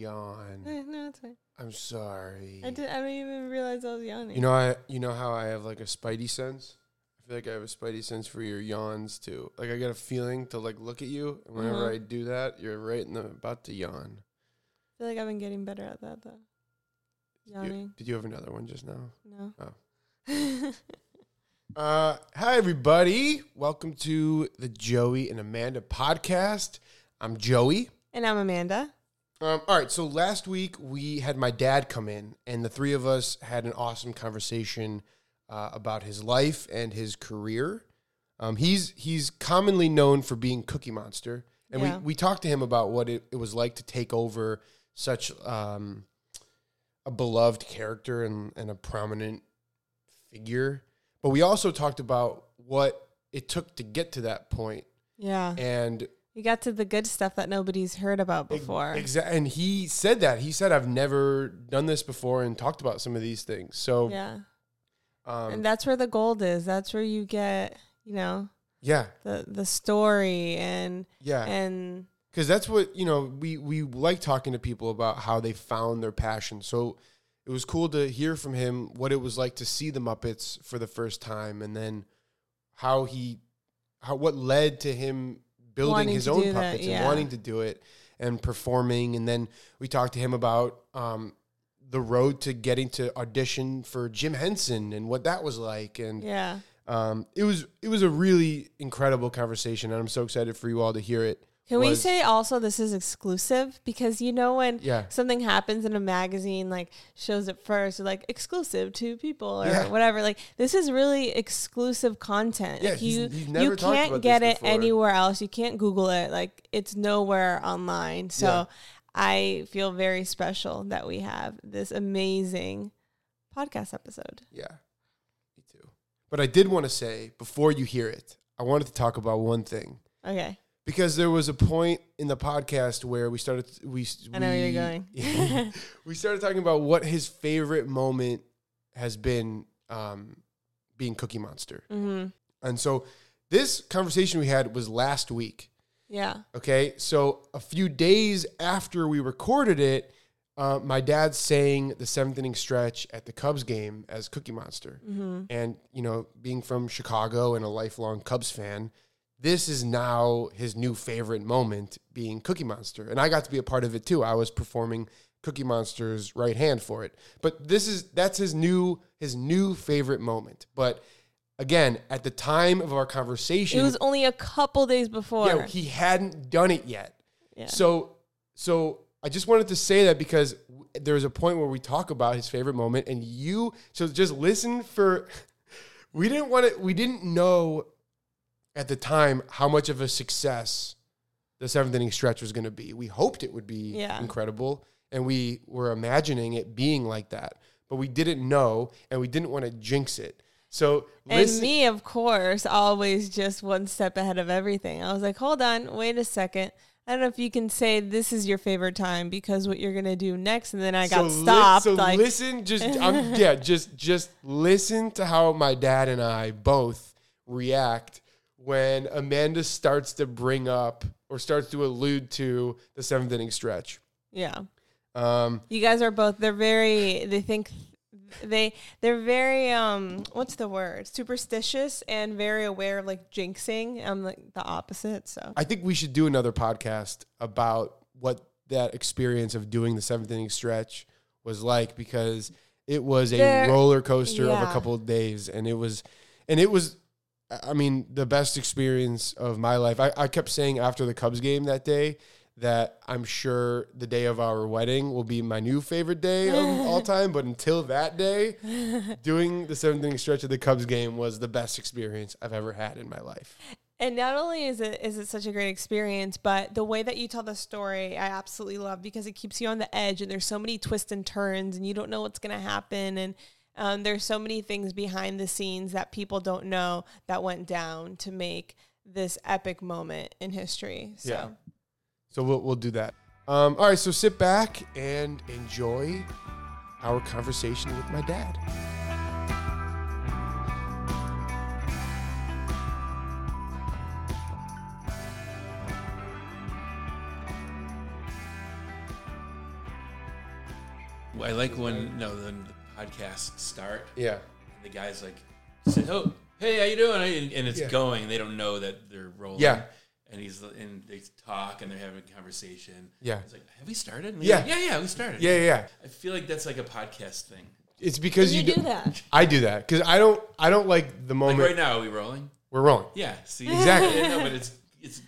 yawn. Eh, no, it's fine. I'm sorry. I did. I didn't even realize I was yawning. You know, I you know how I have like a spidey sense. I feel like I have a spidey sense for your yawns too. Like I get a feeling to like look at you, and whenever Uh-huh. I do that, you're right in the about to yawn. I feel like I've been getting better at that though. You- Yawning. did you have another one just now? No. Oh. Uh, hi everybody. Welcome to the Joey and Amanda podcast. I'm Joey. and I'm Amanda. Um, all right, so last week we had my dad come in, and the three of us had an awesome conversation uh, about his life and his career. Um, he's he's commonly known for being Cookie Monster, and Yeah. we, we talked to him about what it, it was like to take over such um, a beloved character and, and a prominent figure. But we also talked about what it took to get to that point, Yeah. and You got to the good stuff that nobody's heard about before. Exactly. And he said that. He said, I've never done this before and talked about some of these things. So, yeah. um, and that's where the gold is. That's where you get, you know, yeah, the the story and yeah. and Because that's what, you know, we, we like talking to people about how they found their passion. So it was cool to hear from him what it was like to see the Muppets for the first time and then how he, how, what led to him building his own do that, puppets and wanting to do it and performing. And then we talked to him about, um, the road to getting to audition for Jim Henson and what that was like. And yeah. um, it was it was a really incredible conversation, and I'm so excited for you all to hear it. Can we say also this is exclusive because you know when Yeah. something happens in a magazine like shows it first or like exclusive to people or Yeah. whatever like this is really exclusive content Yeah, Like, you he's never you can't get it before. anywhere else you can't google it like it's nowhere online so Yeah. I feel very special that we have this amazing podcast episode Yeah, me too. But I did want to say before you hear it, I wanted to talk about one thing okay because there was a point in the podcast where we started we I know where you're going. we started talking about what his favorite moment has been um, being Cookie Monster, hmm and so this conversation we had was last week. yeah Okay, so a few days after we recorded it, uh, my dad sang the seventh inning stretch at the Cubs game as Cookie Monster. hmm And, you know, being from Chicago and a lifelong Cubs fan, this is now his new favorite moment being Cookie Monster. And I got to be a part of it too. I was performing Cookie Monster's right hand for it. But this is that's his new his new favorite moment. But again, at the time of our conversation, it was only a couple days before yeah, he hadn't done it yet. Yeah. So, so I just wanted to say that because there was a point where we talk about his favorite moment, and you. So just listen for. We didn't want to. We didn't know at the time how much of a success the seventh inning stretch was going to be. We hoped it would be Yeah. incredible, and we were imagining it being like that, but we didn't know, and we didn't want to jinx it. So And listen, me, of course, always just one step ahead of everything. I was like, hold on, wait a second. I don't know if you can say this is your favorite time because what you're gonna do next, and then I got li- stopped. so like, listen, just I'm, yeah, just just listen to how my dad and I both react when Amanda starts to bring up or starts to allude to the seventh inning stretch. yeah, Um, you guys are both. They're very. They think they they're very um what's the word superstitious and very aware of like jinxing. I'm like the opposite. So I think we should do another podcast about what that experience of doing the seventh inning stretch was like because it was a There- roller coaster of a couple of days and it was and it was I mean the best experience of my life. I, I kept saying after the Cubs game that day that I'm sure the day of our wedding will be my new favorite day of all time. But until that day, doing the seventh inning stretch of the Cubs game was the best experience I've ever had in my life. And not only is it is it such a great experience, but the way that you tell the story, I absolutely love because it keeps you on the edge, and there's so many twists and turns, and you don't know what's gonna happen, and um, there's so many things behind the scenes that people don't know that went down to make this epic moment in history. So Yeah. So we'll we'll do that. Um, all right, so sit back and enjoy our conversation with my dad. I like when no when the podcasts start. Yeah. And the guy's like, say, "Oh, hey, how you doing?" And it's Yeah. going. They don't know that they're rolling. Yeah. And he's and they talk and they're having a conversation. Yeah. It's like, have we started? And Yeah. like, yeah, yeah, we started. Yeah, yeah, yeah. I feel like that's like a podcast thing. It's because You you, do that. I do that because I don't. I don't like the Like moment right now, are we rolling? we're rolling. Yeah. See, Exactly. Yeah, no, but it's it's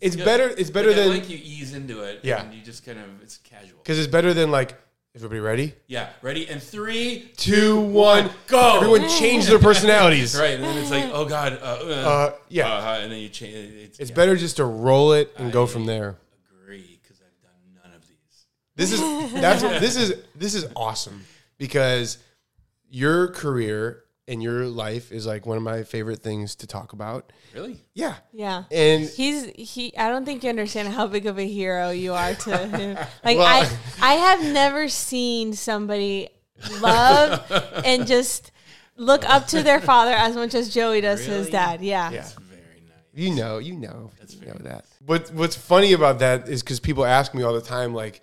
It's good. better. It's better Like, I than like you ease into it. Yeah. And you just kind of it's casual. because it's better than like everybody ready. Yeah. Ready and three, Two, one, go. Everyone change their personalities. Right, and then it's like, oh god, uh, uh, Uh, yeah. uh, and then you change. It's, It's yeah, better just to roll it and go from there. Agree, because I've done none of these. This is that's this is this is awesome because your career and your life is like one of my favorite things to talk about. Really? Yeah. Yeah. And He's he. I don't think you understand how big of a hero you are to him. Like Well- I, I have never seen somebody love and just look up to their father as much as Joey does to his dad. Yeah. yeah. That's very nice. You know, you know, That's you very know that. What What's funny about that is because people ask me all the time, like,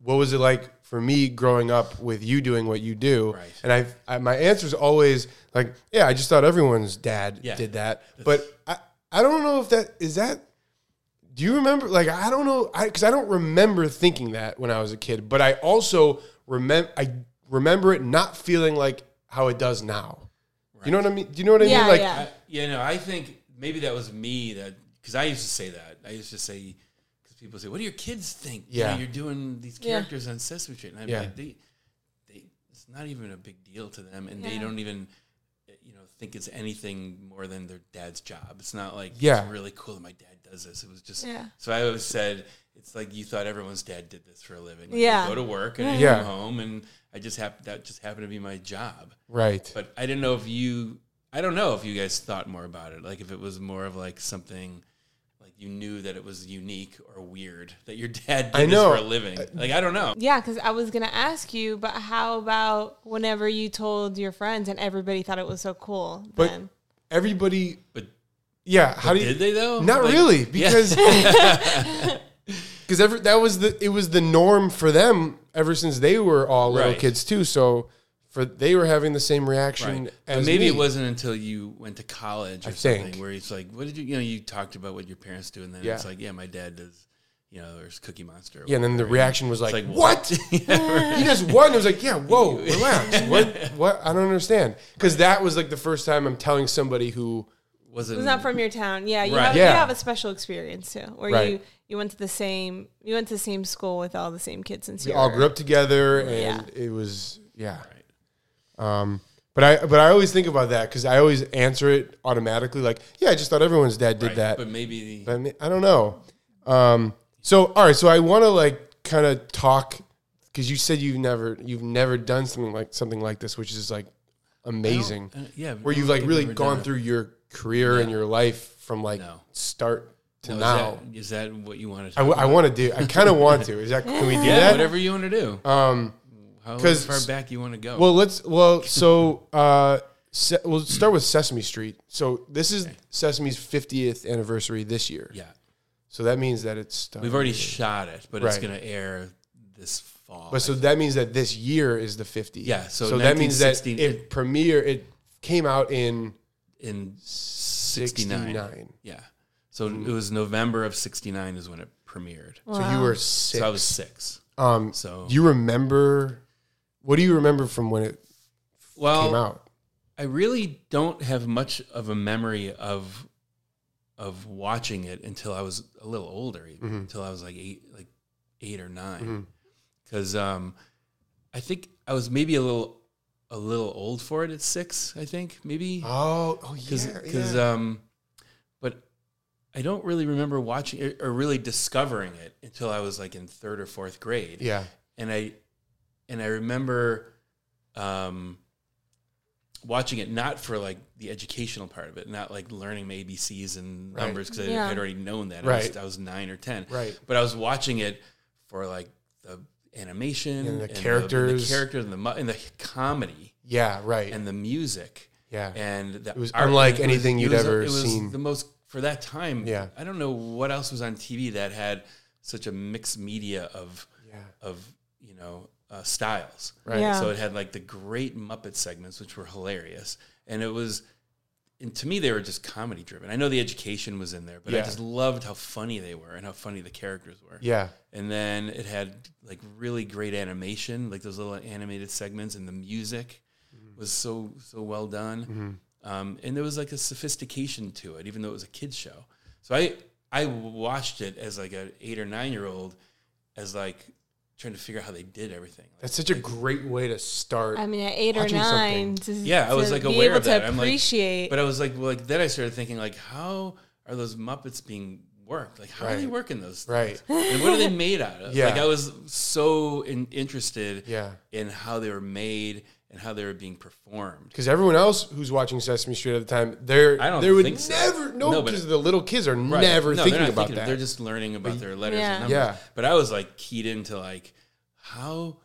what was it like for me growing up with you doing what you do? Right. And I've, I, my answer is always like, yeah, I just thought everyone's dad Yeah. did that, but I, I don't know if that is that. Do you remember? Like, I don't know, I because I don't remember thinking that when I was a kid, but I also remember I remember it not feeling like how it does now. You know what I mean? Do you know what I Yeah, mean? Like, yeah. I, you know, I think maybe that was me that because I used to say that. I used to say because people say, "What do your kids think?" You know, Yeah. you're doing these Yeah. characters on Sesame Street, and I'm Yeah. like, they, they, it's not even a big deal to them, and they don't even, you know, think it's anything more than their dad's job. It's not like Yeah. it's really cool that my dad does this. It was just Yeah. so I always said. It's like you thought everyone's dad did this for a living. Like, Yeah. Go to work and I Yeah. come home, and I just happened that just happened to be my job. right. But I didn't know if you, I don't know if you guys thought more about it. Like if it was more of like something, like you knew that it was unique or weird that your dad did I this for a living. Uh, like I don't know. Yeah, because I was gonna ask you, but how about whenever you told your friends and everybody thought it was so cool? But- then? Everybody, But yeah. How do you? did they though? Not Like, really, because because every that was the it was the norm for them ever since they were all little Right. kids too. So for they were having the same reaction Right. as But maybe me. it wasn't until you went to college or I something think. where it's like, what did you, you know, you talked about what your parents do, and then Yeah. it's like, yeah, my dad does, you know, there's Cookie Monster. Yeah, and then the reaction was like, like, "What? Yeah, he does what?" And it was like, "Yeah, whoa, relax. what? What? I don't understand." Because that was like the first time I'm telling somebody who, wasn't It's not from your town. Yeah, you, Right. have, Yeah. you have a special experience too, where Right. you you went to the same you went to the same school with all the same kids since we you all were- grew up together, and Yeah. it was yeah. Right. Um, but I but I always think about that because I always answer it automatically, like, "Yeah, I just thought everyone's dad did Right. that." But maybe But I, mean, I don't know. Um, so all right, so I want to like kind of talk because you said you've never you've never done something like something like this, which is like amazing. uh, yeah, Where you've like really think I've ever gone through your career and your life from like No. start to No, now. Is that, is that what you want to? I, I want to do. I kind of want to. Is that can we do Yeah, that? whatever you want to do. Um, How 'cause- far back you want to go? well, let's. Well, so uh, se- we'll start with Sesame Street. So this is Sesame's 50th anniversary this year. yeah, So that means that it's done. we've already shot it, but it's Right. going to air this fall. But so that means that this year is the 50. Yeah, so that means that 1960 it premiere it came out in in '69. 69. Yeah, so it was November of '69 is when it premiered. So you were six. So I was six. um So you remember what do you remember from when it well, came out? I really don't have much of a memory of of watching it until I was a little older, even, Mm-hmm. until I was like eight, like eight or nine, because um, I think I was maybe a little a little old for it at six. I think maybe Oh, oh yeah. because yeah. um, but I don't really remember watching it or really discovering it until I was like in third or fourth grade yeah. and I and I remember um, watching it not for like the educational part of it, not like learning ABCs and Right. numbers because Yeah. I had already known that. I, Right. was, I was nine or ten, Right. But I was watching it for like the animation And the and characters. and the characters, and the and the comedy Yeah, right. and the music yeah. and the It was art. unlike it anything was- you'd it was- ever it was seen. The most for that time. Yeah. I don't know what else was on TV that had such a mixed media of yeah. of you know uh, styles. Right. Yeah. So it had like the great Muppet segments, which were hilarious, and it was. And to me, they were just comedy driven. I know the education was in there, but I just loved how funny they were and how funny the characters were. Yeah. And then it had like really great animation, like those little animated segments, and the music was so so well done. Um, and there was like a sophistication to it, even though it was a kids show. So I I watched it as like an eight or nine year old, as like trying to figure out how they did everything. Like, That's such a great way to start. I mean, at eight or Watching nine, to, Yeah, I was, like, be aware of to that. I'm like- appreciate. but I was like, well, like then I started thinking like, how are those Muppets being worked? Like, how are they working those? Things? Right. And what are they made out of? Yeah. Like I was so in, interested Yeah. in how they were made and how they were being performed. Because everyone else who's watching Sesame Street at the time, they're I don't they would think so. never no No, but- because the little kids are Right. never No, thinking they're not about thinking- that. They're just learning about their letters Yeah. and numbers. Yeah. But I was like keyed into like how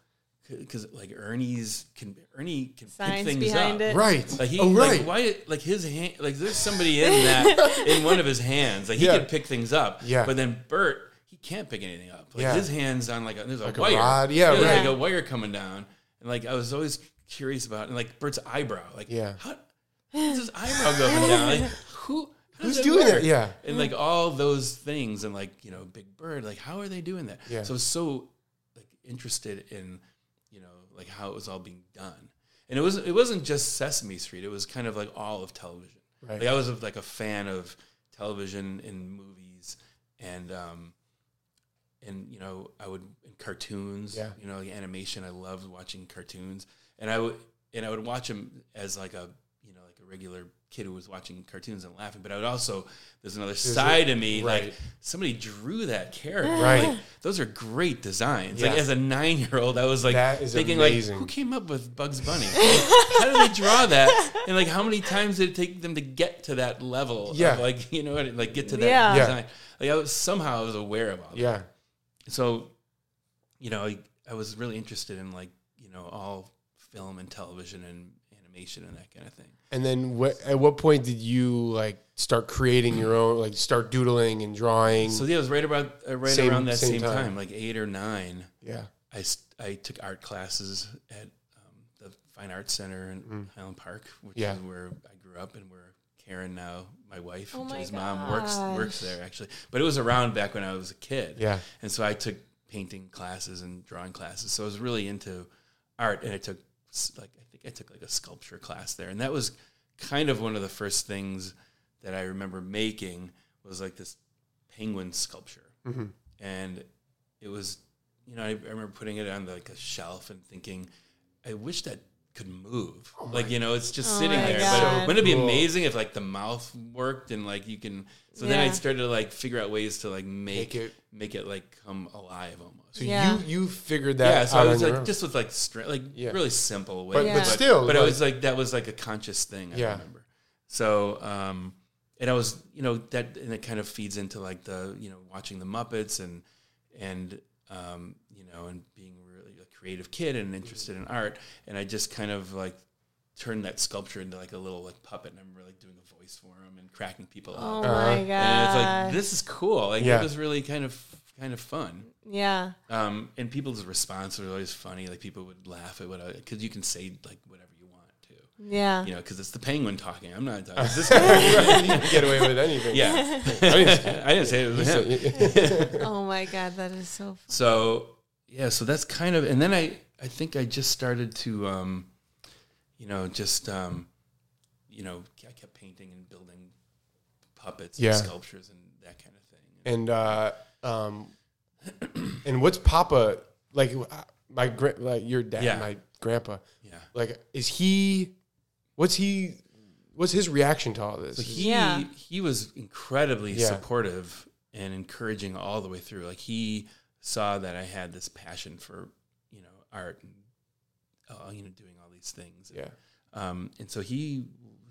because like Ernie's can Ernie can Science pick things behind up. it. right. Like he, oh right. like why, like his hand, like there's somebody in that in one of his hands, like he Yeah. could pick things up. Yeah. But then Bert, he can't pick anything up. Like Yeah. his hands on like a, there's a Like a wire. rod. Yeah, there's right. like a wire coming down, and like I was always curious about, and like Bert's eyebrow, like Yeah. how does his eyebrow going down? Like who? Who's does doing work? that? Yeah. and like all those things and like you know big bird like how are they doing that Yeah. so i was so like interested in you know like how it was all being done and it was it wasn't just sesame street it was kind of like all of television Right. like i was like a fan of television and movies and um and you know i would in cartoons Yeah. you know like animation i loved watching cartoons and i would and i would watch them as like a you know like a regular kid who was watching cartoons and laughing but i would also there's another side of me right. like somebody drew that character Right. Like, those are great designs like as a nine year old i was like thinking amazing. like who came up with bugs bunny how did they draw that and like how many times did it take them to get to that level Yeah. of like you know what like get to that Yeah. Yeah. design like i was somehow i was aware of all that Yeah. so you know I, I was really interested in like you know all film and television and animation and that kind of thing And then what, at what point did you like start creating your own like start doodling and drawing? so yeah it was right about uh, right Same- around that same same, time. time. like eight or nine yeah. I I took art classes at um, the Fine Arts Center in Highland Park, which Mm. Yeah. is where I grew up and where Karen now, my wife, Oh my his mom works works there actually. But it was around back when I was a kid. Yeah. And so I took painting classes and drawing classes. So I was really into art and I took s- like I think I took like a sculpture class there. And that was kind of one of the first things that I remember making was like this penguin sculpture. Mm-hmm. And it was you know, I, I remember putting it on like a shelf and thinking, I wish that could move. like, you know, it's just Oh sitting there. God. But wouldn't it be Cool. amazing if like the mouth worked and like you can so then I started to like figure out ways to like make, Make it- make it like come alive almost. So Yeah. you you figured that yeah, so out I was like own. just with like stra- like Yeah. really simple way. But- but still, but I like- was like that was like a conscious thing. I Yeah. remember. So um, and I was you know that and it kind of feeds into like the you know watching the Muppets and and um, you know and being really a creative kid and interested in art and I just kind of like turned that sculpture into like a little like puppet and I remember like doing a voice for him and cracking people oh up. Uh-huh. my god! And it's like this is cool. Like Yeah. it was really kind of kind of fun. yeah, Um, and people's response was always funny. Like people would laugh at what I because you can say like whatever you want to, yeah. you know, because it's the penguin talking. I'm not talking. It's this guy. you can get away with anything. yeah, I didn't, I didn't say it was him. oh my god, that is so. Fun. So yeah, so that's kind of, and then I I think I just started to, um, you know, just um, you know, I kept painting and building puppets Yeah. and sculptures and that kind of thing. And uh, um, and what's Papa like? uh, My gra- like your dad, Yeah. my grandpa. Yeah. Like, is he? What's he? What's his reaction to all this? So he Yeah. he was incredibly Yeah. supportive and encouraging all the way through. Like he saw that I had this passion for you know art and uh, you know doing all these things. yeah. Um, and so he,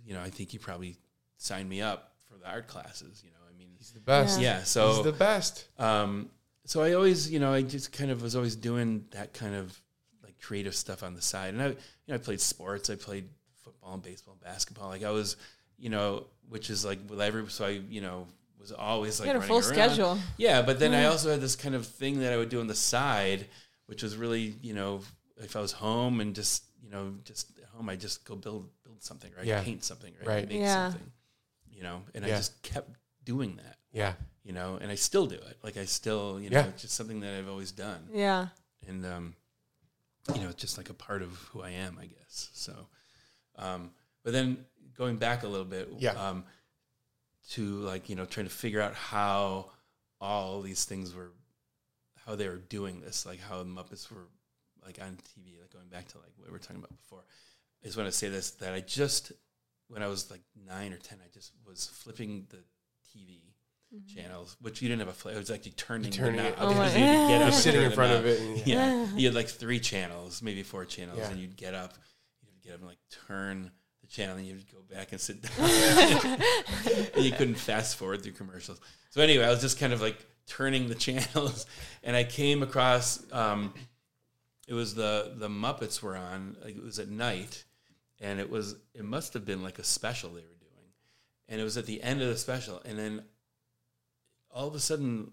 you know, I think he probably signed me up for the art classes. You know, I mean, He's the best. Yeah. yeah. So He's the best. um, so I always, you know, I just kind of was always doing that kind of like creative stuff on the side. And I, you know, I played sports. I played football and baseball and basketball. Like I was, you know, which is like with every, so I, you know, was always like You had a running full around. schedule. Yeah, but then I also had this kind of thing that I would do on the side, which was really you know if I was home and just you know just at home I just go build build something right Yeah. paint something right, Right. make Yeah. something you know and Yeah. I just kept doing that Yeah. you know and I still do it like I still you know Yeah. it's just something that I've always done Yeah. and um, you know, it's just like a part of who I am, I guess. So, um, but then going back a little bit, Yeah. um, to like you know trying to figure out how all these things were, how they were doing this, like how the Muppets were like on TV, like going back to like what we were talking about before. I just want to say this that I just when I was like nine or ten, I just was flipping the TV mm-hmm. channels, which you didn't have a flip. It was actually turning, turning the it. knob. Oh my- because you had to get up You're sitting in front of it. Yeah. Yeah, you had like three channels, maybe four channels, Yeah. and you'd get up, you'd get up and like turn the channel, and you'd go back and sit down. and you couldn't fast forward through commercials. So anyway, I was just kind of like turning the channels, and I came across. Um, it was the the Muppets were on. Like it was at night, and it was it must have been like a special they were doing, and it was at the end of the special, and then all of a sudden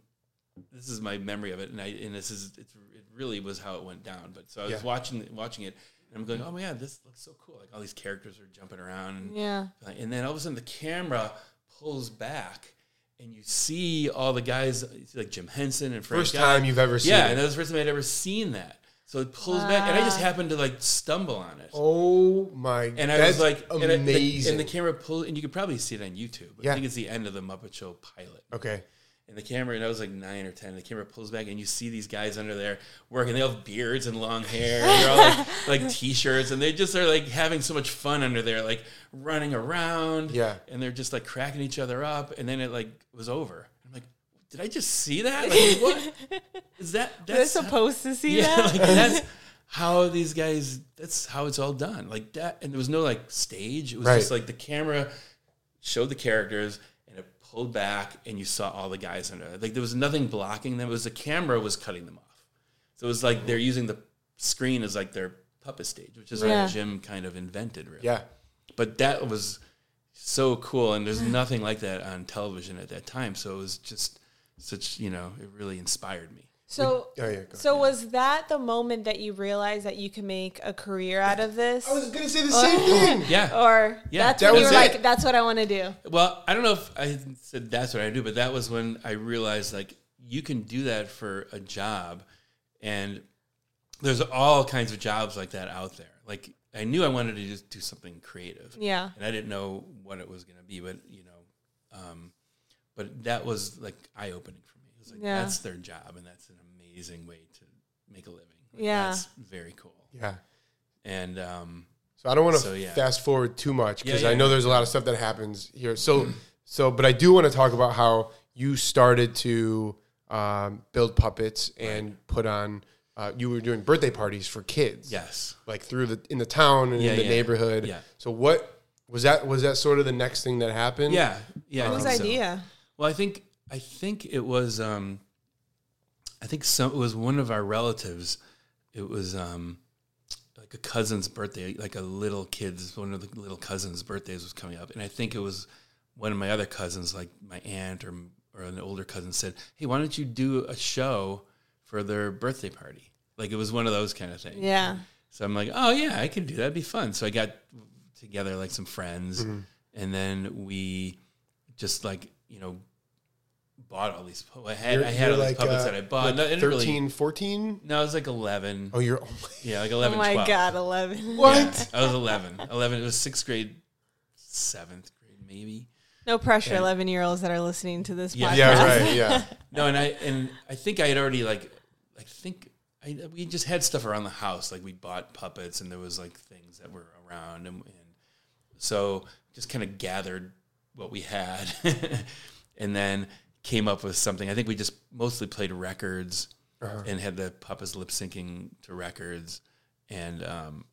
this is my memory of it, and I and this is it's, it really was how it went down. But so I was Yeah. watching watching it, and I'm going, oh my god, this looks so cool! Like all these characters are jumping around, and, Yeah. and then all of a sudden the camera pulls back, and you see all the guys like Jim Henson and Frank First Guy. time you've ever seen yeah, it. and that was the first time I'd ever seen that. So it pulls back, and I just happened to like stumble on it. Oh my! And I that's was like, and, I- the, amazing. and the camera pulled, and you could probably see it on YouTube. Yeah. I think it's the end of the Muppet Show pilot okay. And the camera, and I was like nine or ten. The camera pulls back, and you see these guys under there working. They have beards and long hair. And they're all like, like t-shirts, and they just are like having so much fun under there, like running around. Yeah. and they're just like cracking each other up. And then it like was over. I'm like, did I just see that? Like, what is that? That's supposed to see yeah, that. like that's how these guys. That's how it's all done. Like that, and there was no like stage. It was Right. just like the camera showed the characters, and pulled back, and you saw all the guys under. it. Like there was nothing blocking them. It was the camera was cutting them off. So it was like they're using the screen as like their puppet stage, which is Yeah. what Jim kind of invented. Really. Yeah. But that was so cool, and there's nothing like that on television at that time. So it was just such, you know, it really inspired me. So, Oh yeah. Go. so was that the moment that you realized that you can make a career out of this? I was gonna say the same thing. Yeah. or Yeah. that's That when you were it. like, that's what I want to do. Well, I don't know if I said that's what I do, but that was when I realized like you can do that for a job, and there's all kinds of jobs like that out there. Like I knew I wanted to just do something creative, Yeah. and I didn't know what it was going to be, but you know, um, but that was like eye opening for me. It was like Yeah. that's their job, and that's an amazing way to make a living. Like, Yeah. that's very cool. Yeah. And um, So I don't want to So, yeah. fast forward too much because Yeah, I yeah. know there's a lot of stuff that happens here. So, so, but I do want to talk about how you started to um, build puppets and put on. Uh, you were doing birthday parties for kids, yes, like through the in the town and Yeah, in the yeah. neighborhood. Yeah. So what was that? Was that sort of the next thing that happened? yeah, yeah. I Whose think so. idea? Well, I think I think it was um, I think some it was one of our relatives. It was um, like a cousin's birthday, like a little kid's one of the little cousins' birthdays was coming up, and I think it was one of my other cousins, like my aunt or or an older cousin, said, "Hey, why don't you do a show for their birthday party?" Like it was one of those kind of things. Yeah. So I'm like, oh yeah, I could do that. That'd be fun. So I got together like some friends, Mm-hmm. and then we just like you know bought all these. I had I had you're all these like, puppets uh, that I bought. like No, I didn't really- 13, 14? no, I was like 11. Oh, you're only Yeah, like 11, Oh my 12. God, 11. what? I was 11. 11. It was sixth grade, seventh grade, maybe. No pressure, And- 11 year olds that are listening to this Yeah. podcast. Yeah, right. Yeah. No, and I and I think I had already like I think I, we just had stuff around the house. Like we bought puppets, and there was like things that were around, and, and so just kind of gathered what we had, and then came up with something. I think we just mostly played records and had the puppets lip syncing to records, and um,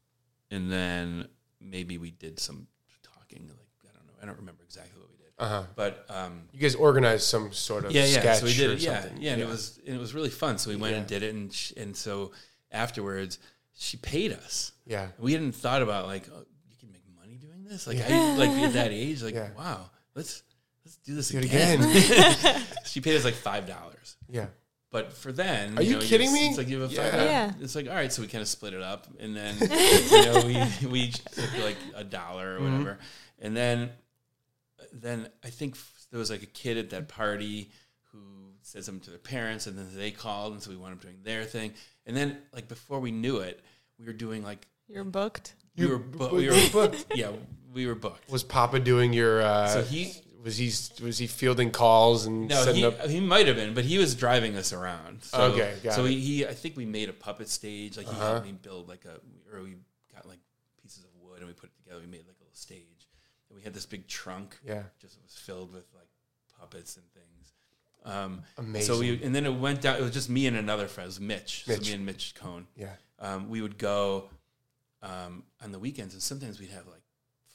and then maybe we did some talking. Like I don't know, I don't remember exactly what we did, Uh-huh. but. Um, You guys organized some sort of yeah, yeah. sketch So we did it. Yeah, something. yeah, and it was and it was really fun. So we went and did it, and sh- and so afterwards, she paid us. Yeah. We hadn't thought about like oh, you can make money doing this. Like Yeah. I like at that age, like Yeah. wow, let's let's do this Do again. again. she paid us like five dollars, Yeah. But for then, Are you know, kidding it's, me? It's like you have a Yeah. five. Yeah. It's like all right, so we kind of split it up, and then you know we we each took like a dollar or Mm-hmm. whatever, and then then I think f- there was like a kid at that party who said something to their parents, and then they called, and so we wound up doing their thing, and then like before we knew it, we were doing like You're booked. we You were bu- bu- we were were booked. yeah we were booked. Was Papa doing your? Uh, So he was he was he fielding calls and No, setting he, up? he might have been, but he was driving us around. So, Okay, got so it. he, he, I think we made a puppet stage. Like he Uh-huh. helped me build like a, or we got like pieces of wood and we put it together. We made like a little stage, and we had this big trunk. Yeah. just it was filled with like puppets and things. Um, Amazing. So we, and then it went down. It was just me and another friend. It was Mitch. Mitch. So me and Mitch Cohn. Yeah. Um, we would go um, on the weekends, and sometimes we'd have like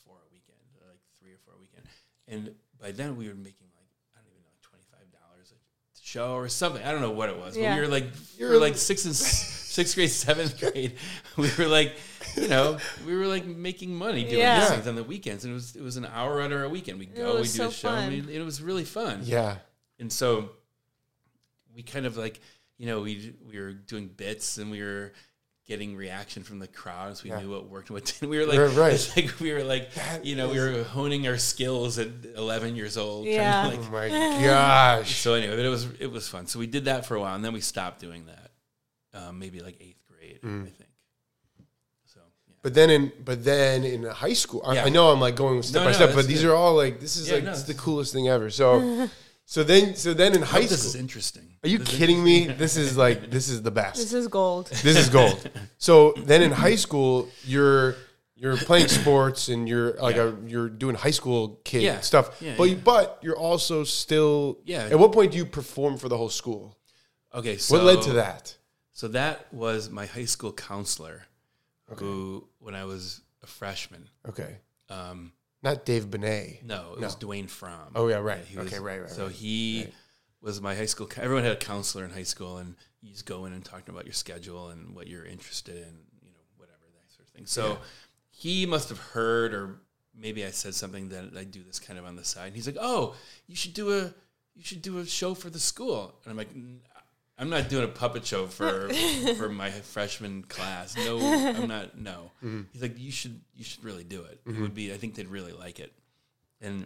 four a weekend, like three or four a weekend. And by then we were making like I don't even know, like twenty five dollars a show or something. I don't know what it was. But Yeah. we were like we You're- were like sixth and sixth grade, seventh grade. We were like, you know, we were like making money doing Yeah. these things on the weekends, and it was it was an hour out of our weekend. We go, we do so a show, fun. and we, it was really fun. Yeah. And so we kind of like, you know, we we were doing bits and we were getting reaction from the crowd, so we Yeah. knew what worked and what didn't. We were like, Right, right. it's like we were like, That you know, we were honing our skills at 11 years old. trying to, Yeah. like- Oh my gosh. so anyway, but it was it was fun. So we did that for a while, and then we stopped doing that. Um, maybe like eighth grade, Mm. I think. So yeah. But then in but then in high school, I, Yeah. I know I'm like going step No, by no, step, but that's these are all like this is Yeah, like no, this is the coolest thing ever. So so then so then in I high hope this is school, interesting. are you This kidding me? This is like this is the best. This is gold. This is gold. So then in high school, you're you're playing sports and you're like Yeah. a you're doing high school kid Yeah. stuff. Yeah, but yeah. but you're also still Yeah. At what point do you perform for the whole school? Okay, so What led to that? So that was my high school counselor, who when I was a freshman. Okay, Um, not Dave Benet. no, it was Dwayne Fromm. Oh, yeah, right. he Okay, right, right, So right, he right. was my high school. Everyone had a counselor in high school, and you just go in and talk about your schedule and what you're interested in, you know, whatever that sort of thing. So he must have heard, or maybe I said something that I do this kind of on the side. And he's like, "Oh, you should do a you should do a show for the school." And I'm like. "N- I'm not doing a puppet show for for my freshman class. No, I'm not. No, Mm-hmm. he's like, you should you should really do it. It would be. I think they'd really like it. And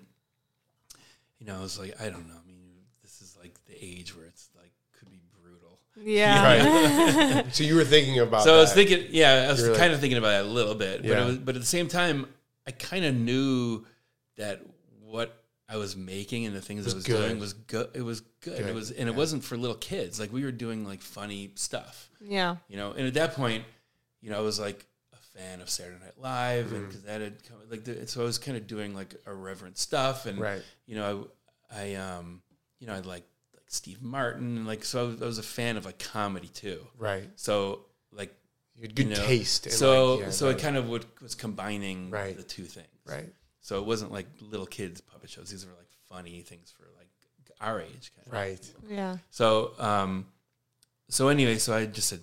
you know, I was like, I don't know. I mean, this is like the age where it's like could be brutal. Yeah. Right. so you were thinking about. So I was thinking, yeah, I was You're like- kind of thinking about it a little bit, but Yeah. it was, but at the same time, I kind of knew that what I was making and the things Was I was good. doing was good. It was good. Good, It was, and it wasn't for little kids. Like we were doing like funny stuff, Yeah. you know. And at that point, you know, I was like a fan of Saturday Night Live, and Mm-hmm. because that had come, like, the, so I was kind of doing like irreverent stuff, and Right. you know, I, I um, you know, I like like Steve Martin, and like so I was, I was a fan of like comedy too. Right. So like You had good you know, taste. and, So like, yeah, so right. it kind of would, was combining Right. the two things. Right. So it wasn't like little kids puppet shows. These were like funny things for like our age. Kind of. Right. Yeah. So um, so anyway, so I just said,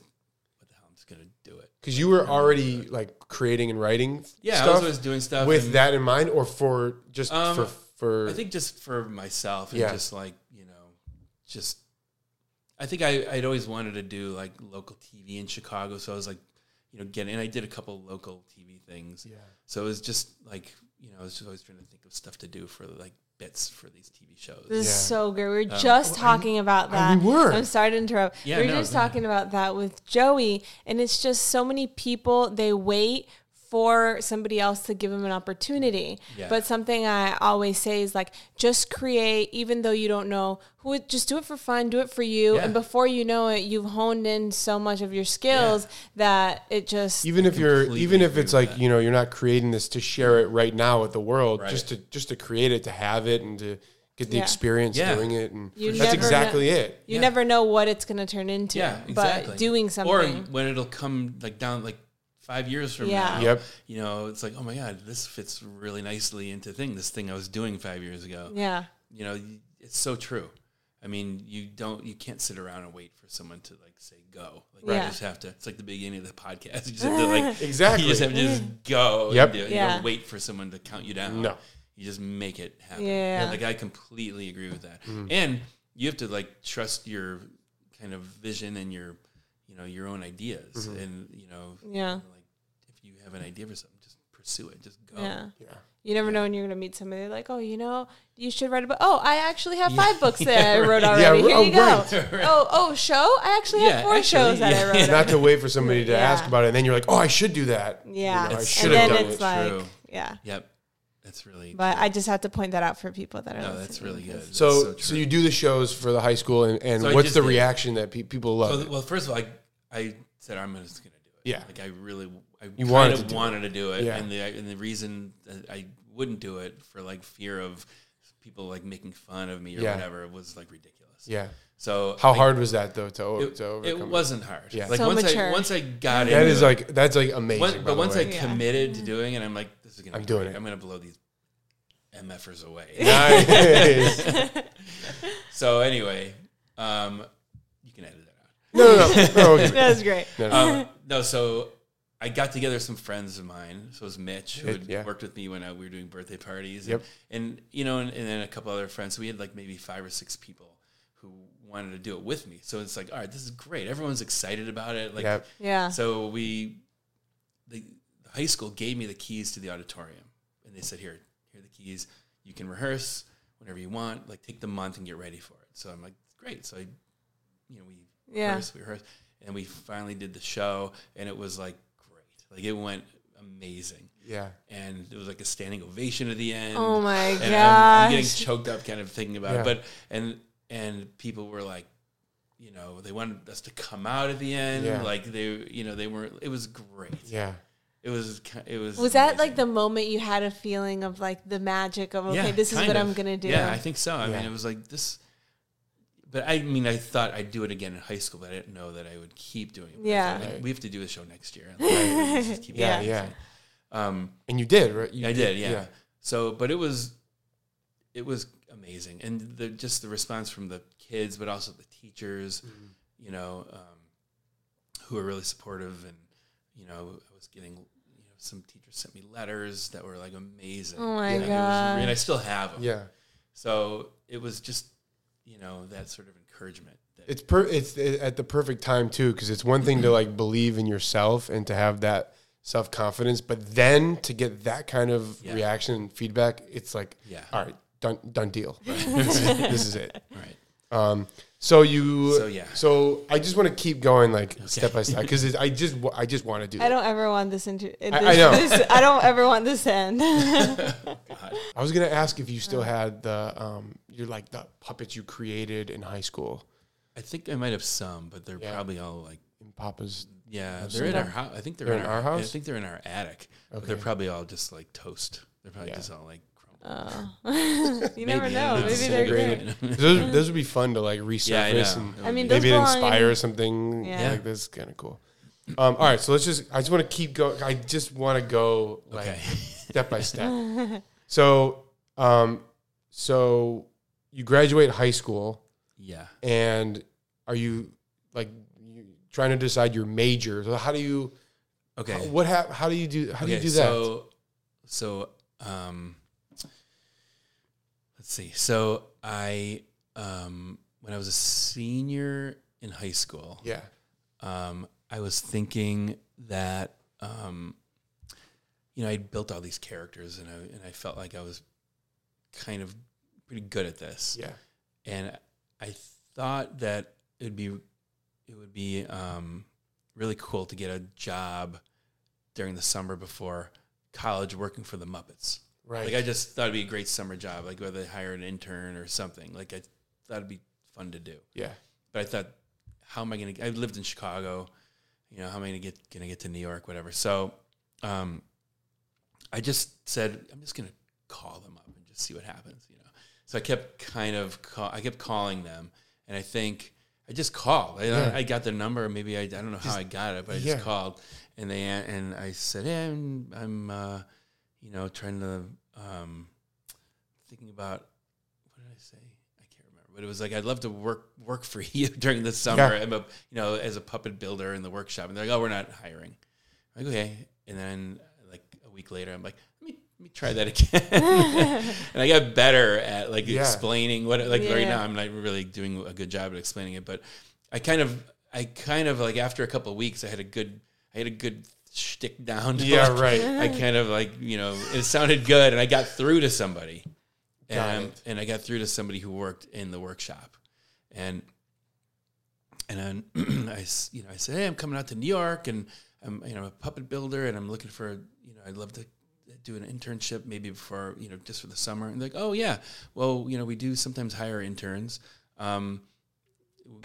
what the hell? I'm just gonna do it. Because you were already like creating and writing Yeah, I was always doing stuff with and that in mind, or for just Um, for for. I think just for myself and Yeah. just like you know, just I think I I'd always wanted to do like local TV in Chicago. So I was like, you know, getting and I did a couple local TV things. yeah. So it was just like you know, I was always trying to think of stuff to do for like bits for these TV shows. This is so good. We were Um, just Oh, I- talking about I- that. we were. I'm sorry to interrupt. Yeah, we were no, just go ahead. talking about that with Joey, and it's just so many people they wait for somebody else to give them an opportunity. Yeah. But something I always say is like, just create, even though you don't know who. it- Just do it for fun. Do it for you, Yeah. and before you know it, you've honed in so much of your skills that it just Even if you're, even if it's like that. you know, you're not creating this to share it right now with the world, Right. just to just to create it, to have it, and to get the Yeah. experience Yeah. doing it, and You that's exactly know- it. you Yeah. never know what it's going to turn into. Yeah, exactly. But doing something or when it'll come like down like five years from Yeah. now. Yep. You know, it's like, oh my god, this fits really nicely into thing. This thing I was doing five years ago. yeah. You know, it's so true. I mean, you don't, you can't sit around and wait for someone to like say go. Like Right. you just have to. It's like the beginning of the podcast. You just have to like Exactly. You just have to just go. and Yep. do it. You Yeah. don't wait for someone to count you down. No. You just make it happen. Yeah. Like I completely agree with that. Mm. And you have to like trust your kind of vision and your you know your own ideas mm-hmm. and you know Yeah. like if you have an idea for something just pursue it just go Yeah. Yeah. You never know when you're going to meet somebody like, oh, you know, you should write a book. Oh, I actually have five books that I wrote already. Yeah, Here oh, you go. right. Oh, oh, show? I actually have four actually, shows that I wrote. Not to wait for somebody to Yeah. ask about it, and then you're like, oh, I should do that. yeah. You know, I should and have then done it's it. like, True. yeah. yep that's really But I just have to point that out for people that are no that's really good So, That's so, you do the shows for the high school, and, and So what's the did. reaction that pe- people love? So, well, first of all, I, I said I'm just going to do it. Yeah. Like I really, I You kind wanted of to do wanted to do it, Yeah. and the and the reason that I wouldn't do it for like fear of people like making fun of me or Yeah. whatever was like ridiculous. yeah. So How I- hard was that though to, It, to it wasn't hard. Yeah. Like So once mature. I once I got That into is it, like that's like amazing. once- by but the once I way. Yeah. committed to doing it, I'm like, this is gonna. I'm be doing great. it. I'm gonna blow these mfers away. nice. so anyway, um, you can edit that out. No, no, no, no, okay. That was great. No, no. um, no, so I got together some friends of mine. So it was Mitch, who had yeah. worked with me when I, we were doing birthday parties. Yep. And, and you know, and, and then a couple other friends. So we had like maybe five or six people who wanted to do it with me. So it's like, all right, this is great. Everyone's excited about it. Like, Yep. Yeah. so we, the, the high school gave me the keys to the auditorium, and they said, "Here, here are the keys. You can rehearse whenever you want. Like, take the month and get ready for it." So I'm like, "Great." So I, you know, we Yeah. rehearsed, we rehearsed, and we finally did the show, and it was like great. Like it went amazing, yeah. and it was like a standing ovation at the end. Oh my and I'm, I'm getting choked up, kind of thinking about Yeah. it. But and and people were like, you know, they wanted us to come out at the end. Yeah. Like they, you know, they were. It was great. Yeah. It was. It was. Was that like the moment you had a feeling of like the magic of okay, Yeah, this is what of. I'm gonna do? Yeah, I think so. I Yeah. mean, it was like this. But I mean, I thought I'd do it again in high school, but I didn't know that I would keep doing it. But Yeah. thought, like, we have to do the show next year. Like, just keep Yeah. going. Yeah. Um, And you did, right? You I did, yeah. So, but it was, it was amazing, and the just the response from the kids, but also the teachers, Mm-hmm. you know, um, who were really supportive, and you know, I was getting, you know, some teachers sent me letters that were like amazing. Oh my Like, it was- and I still have them. Yeah. So it was just, you know, that sort of encouragement. That, It's per it's at the perfect time too because it's one thing to like believe in yourself and to have that self confidence, but then to get that kind of Yeah. reaction and feedback, it's like, yeah. all right, done done deal. this, is, this is it. Right. Um, so you, So, yeah. So I just want to keep going like step by step because I just I just want to do. I That. don't ever want this into. This, I know. This, I don't ever want this to end. God. I was gonna ask if you still had the um, you're like the puppets you created in high school I think I might have some, but they're Yeah. probably all like, in Papa's. yeah, they're in our house. I think they're, They're in, in our, our house? I think they're in our attic. But they're probably all just like toast. They're probably Yeah. just all like crumbled. Uh, you never Maybe, I know. don't Maybe they're Disintegrated. great. those, those would be fun to like resurface Yeah, I know. and I mean, those maybe it belong inspire in- something Yeah. like this. Kind of cool. Um, all right, so let's just. I just want to keep going. I just want to go like okay. step by step. So, um, so you graduate high school, yeah. and are you like you trying to decide your major? So how do you? Okay. How, what hap- How do you do? How do you do that? So, so um, let's see. So I, um, when I was a senior in high school, yeah. um, I was thinking that, um, you know, I built all these characters, and I and I felt like I was kind of pretty good at this, Yeah. and I thought that it would be it would be um, really cool to get a job during the summer before college working for the Muppets. Right. Like I just thought it'd be a great summer job, like whether they hire an intern or something. Like I thought it'd be fun to do. yeah. But I thought, how am I gonna? I lived in Chicago. You know, how am I gonna get gonna get to New York, whatever. So, um, I just said I'm just gonna call them up and just see what happens. You know. So I kept kind of call, I kept calling them, and I think I just called. I, Yeah. I got their number. Maybe I, I don't know how I got it, but I yeah. just called, and they and I said, "Hey, I'm, I'm uh, you know, trying to um, thinking about what did I say? I can't remember, but it was like I'd love to work work for you during the summer. Yeah. I'm a you know as a puppet builder in the workshop, and they're like, "Oh, we're not hiring." I'm like, okay, and then like a week later, I'm like, "Let me let me try that again," and I got better at like Yeah. explaining what like right now I'm not really doing a good job at explaining it, but I kind of, I kind of like after a couple of weeks, I had a good, I had a good shtick down. Yeah, Like, right. I kind of like you know it sounded good, and I got through to somebody, and and I got through to somebody who worked in the workshop, and and then I you know I said, hey, I'm coming out to New York, and I'm you know a puppet builder, and I'm looking for you know I'd love to do an internship maybe for you know just for the summer, and they're like, oh yeah, well you know we do sometimes hire interns. Um,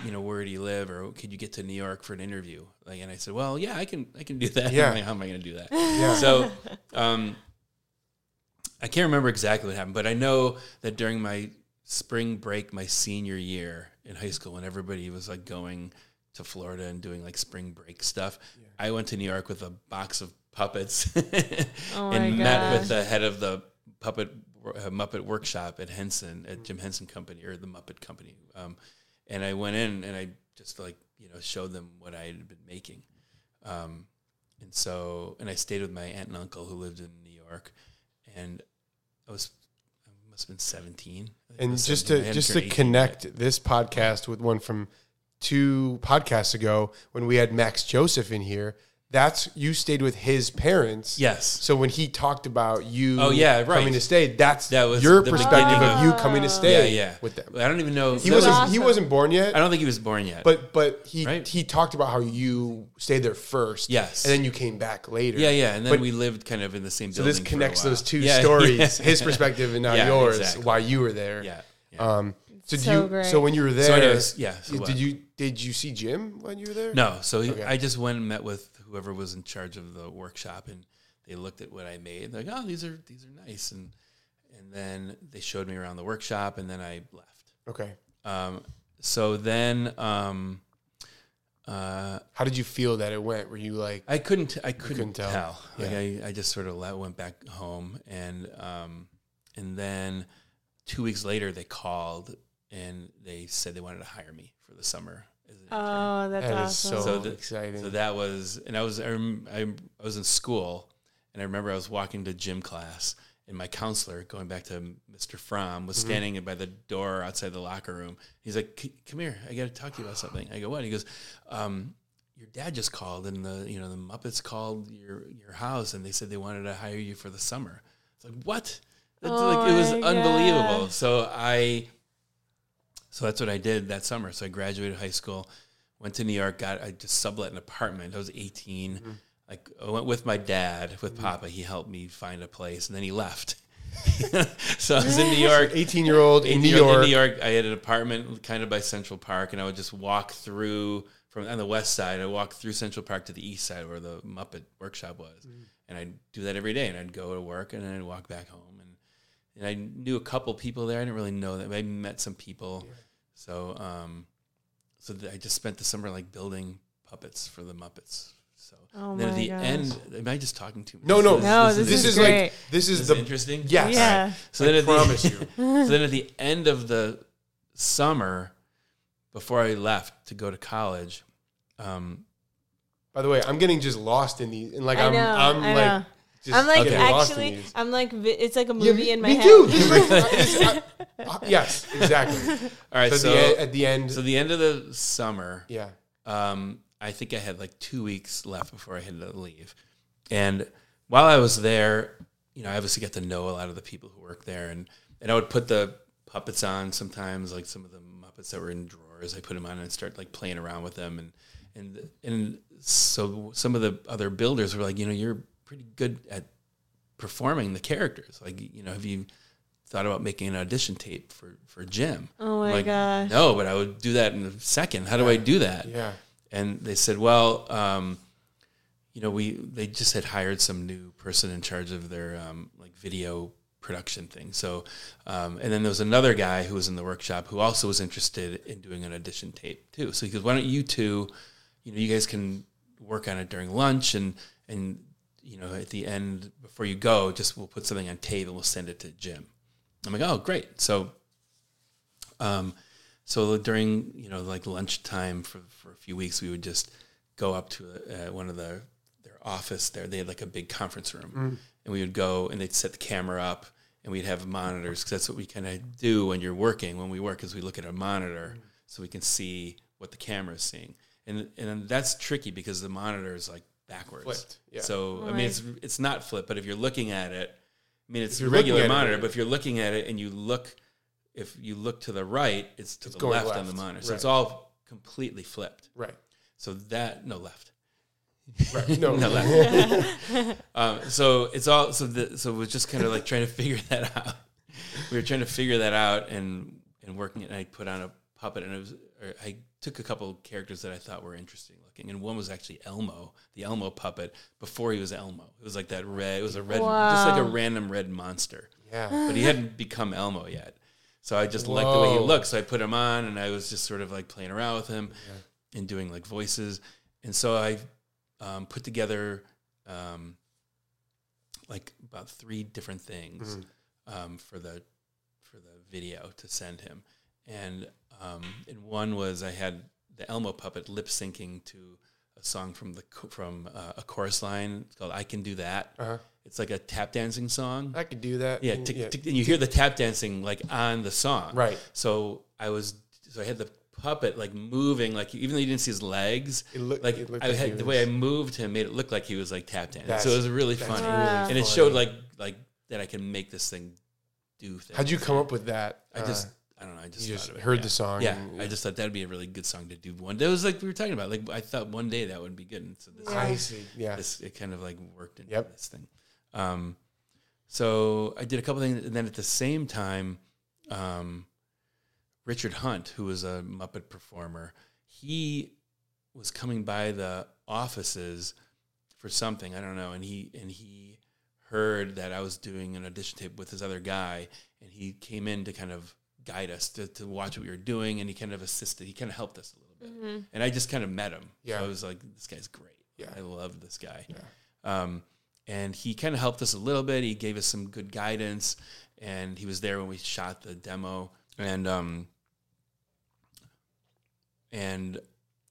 you know, where do you live, or could you get to New York for an interview? Like, and I said, well, yeah, I can, I can do that. Yeah. Like, how am I going to do that? Yeah. So, um, I can't remember exactly what happened, but I know that during my spring break, my senior year in high school, when everybody was like going to Florida and doing like spring break stuff, I went to New York with a box of puppets Oh and met with the head of the puppet uh, Muppet workshop at Henson at Jim Henson Company or the Muppet Company. Um, and I went in and I just like you know showed them what I had been making. Um, and so and I stayed with my aunt and uncle who lived in New York, and I was I must have been seventeen. I think I And just 17. To just to 18 yet. connect this podcast with one from two podcasts ago when we had Max Joseph in here, that's you stayed with his parents. Yes. So when he talked about you Oh, yeah, right. coming to stay, that's That was your perspective of of- you coming to stay Yeah, yeah. with them. I don't even know. He wasn't was- he wasn't born yet. I don't think he was born yet. but but he Right. he talked about how you stayed there first. Yes. And then you came back later. yeah, yeah. And then But- we lived kind of in the same So building. this for a connects while. those two Yeah, stories, yeah. his perspective and now Yeah, yours, exactly. why you were there. Yeah. yeah. Um, so So you? great. So when you were there, So anyways, yeah, so did what? you did you see Jim when you were there? No, so Okay. I just went and met with whoever was in charge of the workshop, and they looked at what I made. They're like, "Oh, these are these are nice," and and then they showed me around the workshop, and then I left. Okay. Um, so then um, uh, How did you feel that it went? Were you like, I couldn't I couldn't, couldn't tell. tell. Like I, I just sort of let, went back home, and um, and then two weeks later they called and they said they wanted to hire me for the summer. As an intern. Oh, that's that is awesome. so, So the- exciting? So that was, and I was, I, rem- I, I was in school, and I remember I was walking to gym class, and my counselor, going back to Mr. Fromm, was standing by the door outside the locker room. He's like, "Come here, I got to talk to you about something." I go, "What?" He goes, um, "Your dad just called, and the, you know, the Muppets called your your house, and they said they wanted to hire you for the summer." It's like, what? That's Oh like, it was unbelievable. gosh. So I, so that's what I did that summer. So I graduated high school went to New York, got I just sublet an apartment. I was 18. Mm-hmm. Like I went with my dad, with Papa. He helped me find a place, and then he left. so I was in New York. Eighteen year old in New 18 year old York. In New York, I had an apartment kind of by Central Park, and I would just walk through from on the west side. I walk through Central Park to the east side where the Muppet workshop was, Mm-hmm. and I'd do that every day. And I'd go to work, and then I'd walk back home, and and I knew a couple people there. I didn't really know them. I met some people, so um, so th- I just spent the summer like building puppets for the Muppets. So Oh and then at the gosh. end, am I just talking too much? No, no, No, this this, is is, like great. this is Is the it interesting? yes. Yeah. So I then at promise the, you. so then at the end of the summer, before I left to go to college, um, By the way, I'm getting just lost in these, and like I I'm, know, I'm I like, know. just I'm like getting lost in actually. I'm like, it's like a Yeah, movie in my me head. too. This is this- I- uh, yes, exactly. all right. So, So, the, at the end, so the end of the summer, yeah, um, I think I had like two weeks left before I had to leave. And while I was there, you know, I obviously got to know a lot of the people who work there, and and I would put the puppets on sometimes, like some of the Muppets that were in drawers. I put them on and start like playing around with them, and and and so some of the other builders were like, you know, you're pretty good at performing the characters. Like, you know, have you thought about making an audition tape for for Jim? Oh my I'm like, gosh. No, but I would do that in a second. How do I do that? yeah. and they said, "Well, um, you know, we they just had hired some new person in charge of their um, like video production thing. So, um, and then there was another guy who was in the workshop who also was interested in doing an audition tape too. So he goes, "Why don't you two, you know, you guys can work on it during lunch and and you know at the end before you go, just we'll put something on tape and we'll send it to Jim." I'm like, "Oh, great!" So um, so during you know like lunchtime for for a few weeks, we would just go up to uh, one of the their office there. They had like a big conference room, and we would go and they'd set the camera up, and we'd have monitors because that's what we kind of do when you're working. When we work, is we look at a monitor so we can see what the camera is seeing, and and that's tricky because the monitor is like backwards. Flipped, yeah. So I mean, it's it's not flipped, but if you're looking at it, I mean, it's a regular at it, monitor. but if you're looking at it and you look, if you look to the right, it's to It's the going left, on the monitor. So right. it's all completely flipped. Right. So that no left. Right. No. No left. um, so it's all so the, so we're just kind of like trying to figure that out. We were trying to figure that out and and working it. And I put on a puppet and it was or I took a couple of characters that I thought were interesting looking, and one was actually Elmo, the Elmo puppet before he was Elmo. It was like that red. It was a red, just like a random red monster yeah. but he hadn't become Elmo yet. So I just liked the way he looked. So I put him on, and I was just sort of like playing around with him and doing like voices. And so I um, put together um, like about three different things um, for the for the video to send him. And um, and one was I had the Elmo puppet lip syncing to a song from the from uh, a chorus line it's called "I Can Do That." Uh-huh. It's like a tap dancing song. I could do that. Yeah, And- tick, tick, and you hear the tap dancing like on the song. Right. So I was, so I had the puppet like moving, like even though you didn't see his legs, It looked- like it looked I like had he the way I moved him made it look like he was like tap dancing. That's- So it was really funny, really and it showed like like that I can make this thing do things. How'd you come up with that? I just. Uh, I don't know. I just just heard yeah. the song. Yeah, and- I just thought that'd be a really good song to do one. That was like we were talking about. Like I thought one day that would be good. And so this, I see. Yeah. this it kind of like worked into Yep. this thing. Um, so I did a couple things, and then at the same time, um, Richard Hunt, who was a Muppet performer, he was coming by the offices for something I don't know, and he and he heard that I was doing an audition tape with this other guy, and he came in to kind of guide us to, to watch what we were doing, and he kind of assisted. He kind of helped us a little bit, and I just kind of met him. Yeah. so I was like, this guy's great. Yeah. I love this guy. Yeah. Um, and he kind of helped us a little bit. He gave us some good guidance, and he was there when we shot the demo. And um, and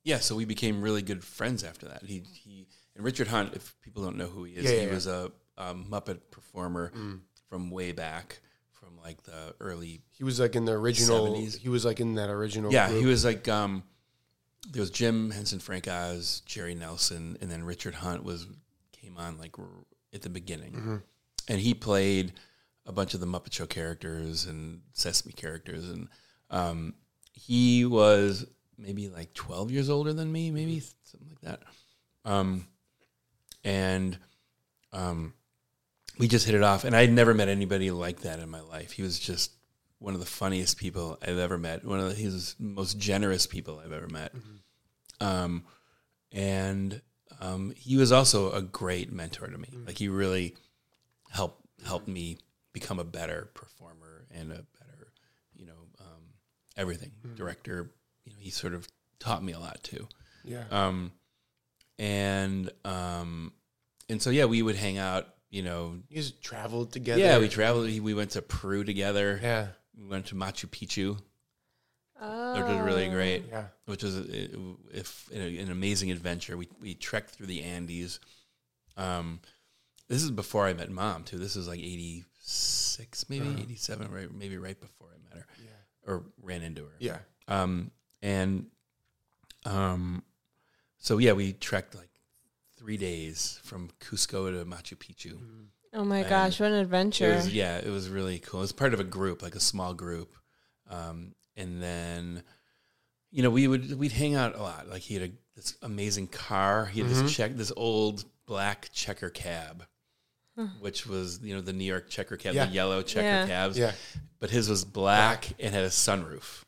yeah, so we became really good friends after that. He he and Richard Hunt. If people don't know who he is, Yeah, he yeah, yeah. was a, a Muppet performer Mm. from way back, from like the early He was like in the original. 70s. He was like in that original. yeah, group. he was like um, there was Jim Henson, Frank Oz, Jerry Nelson, and then Richard Hunt was came on like at the beginning, Mm-hmm. and he played a bunch of the Muppet Show characters and Sesame characters, and um, he was maybe like twelve years older than me, maybe something like that, um, and um, we just hit it off, and I'd never met anybody like that in my life. He was just one of the funniest people I've ever met. One of the, he was most generous people I've ever met. Um, and um, he was also a great mentor to me. Like he really helped helped me become a better performer and a better, you know, um, everything director. You know, he sort of taught me a lot too. yeah. Um, and um, and so yeah, we would hang out. You know, you guys traveled together. yeah, we traveled. We went to Peru together. Yeah. We went to Machu Picchu, Oh. which was really great. Yeah. Which was a, if an amazing adventure. We we trekked through the Andes. Um, this is before I met mom too. This is like eighty six, maybe Uh-huh. eighty seven, right? Maybe right before I met her Yeah. or ran into her. Yeah. Um, and um, so yeah, we trekked like three days from Cusco to Machu Picchu. Oh my And gosh, what an It adventure. was yeah, it was really cool. It was part of a group, like a small group, um, and then you know we would we'd hang out a lot. Like he had a, this amazing car. He had Mhm. this check, this old black checker cab, which was you know the New York checker cab, Yeah. the yellow checker Yeah. cabs. Yeah. But his was black and had a sunroof.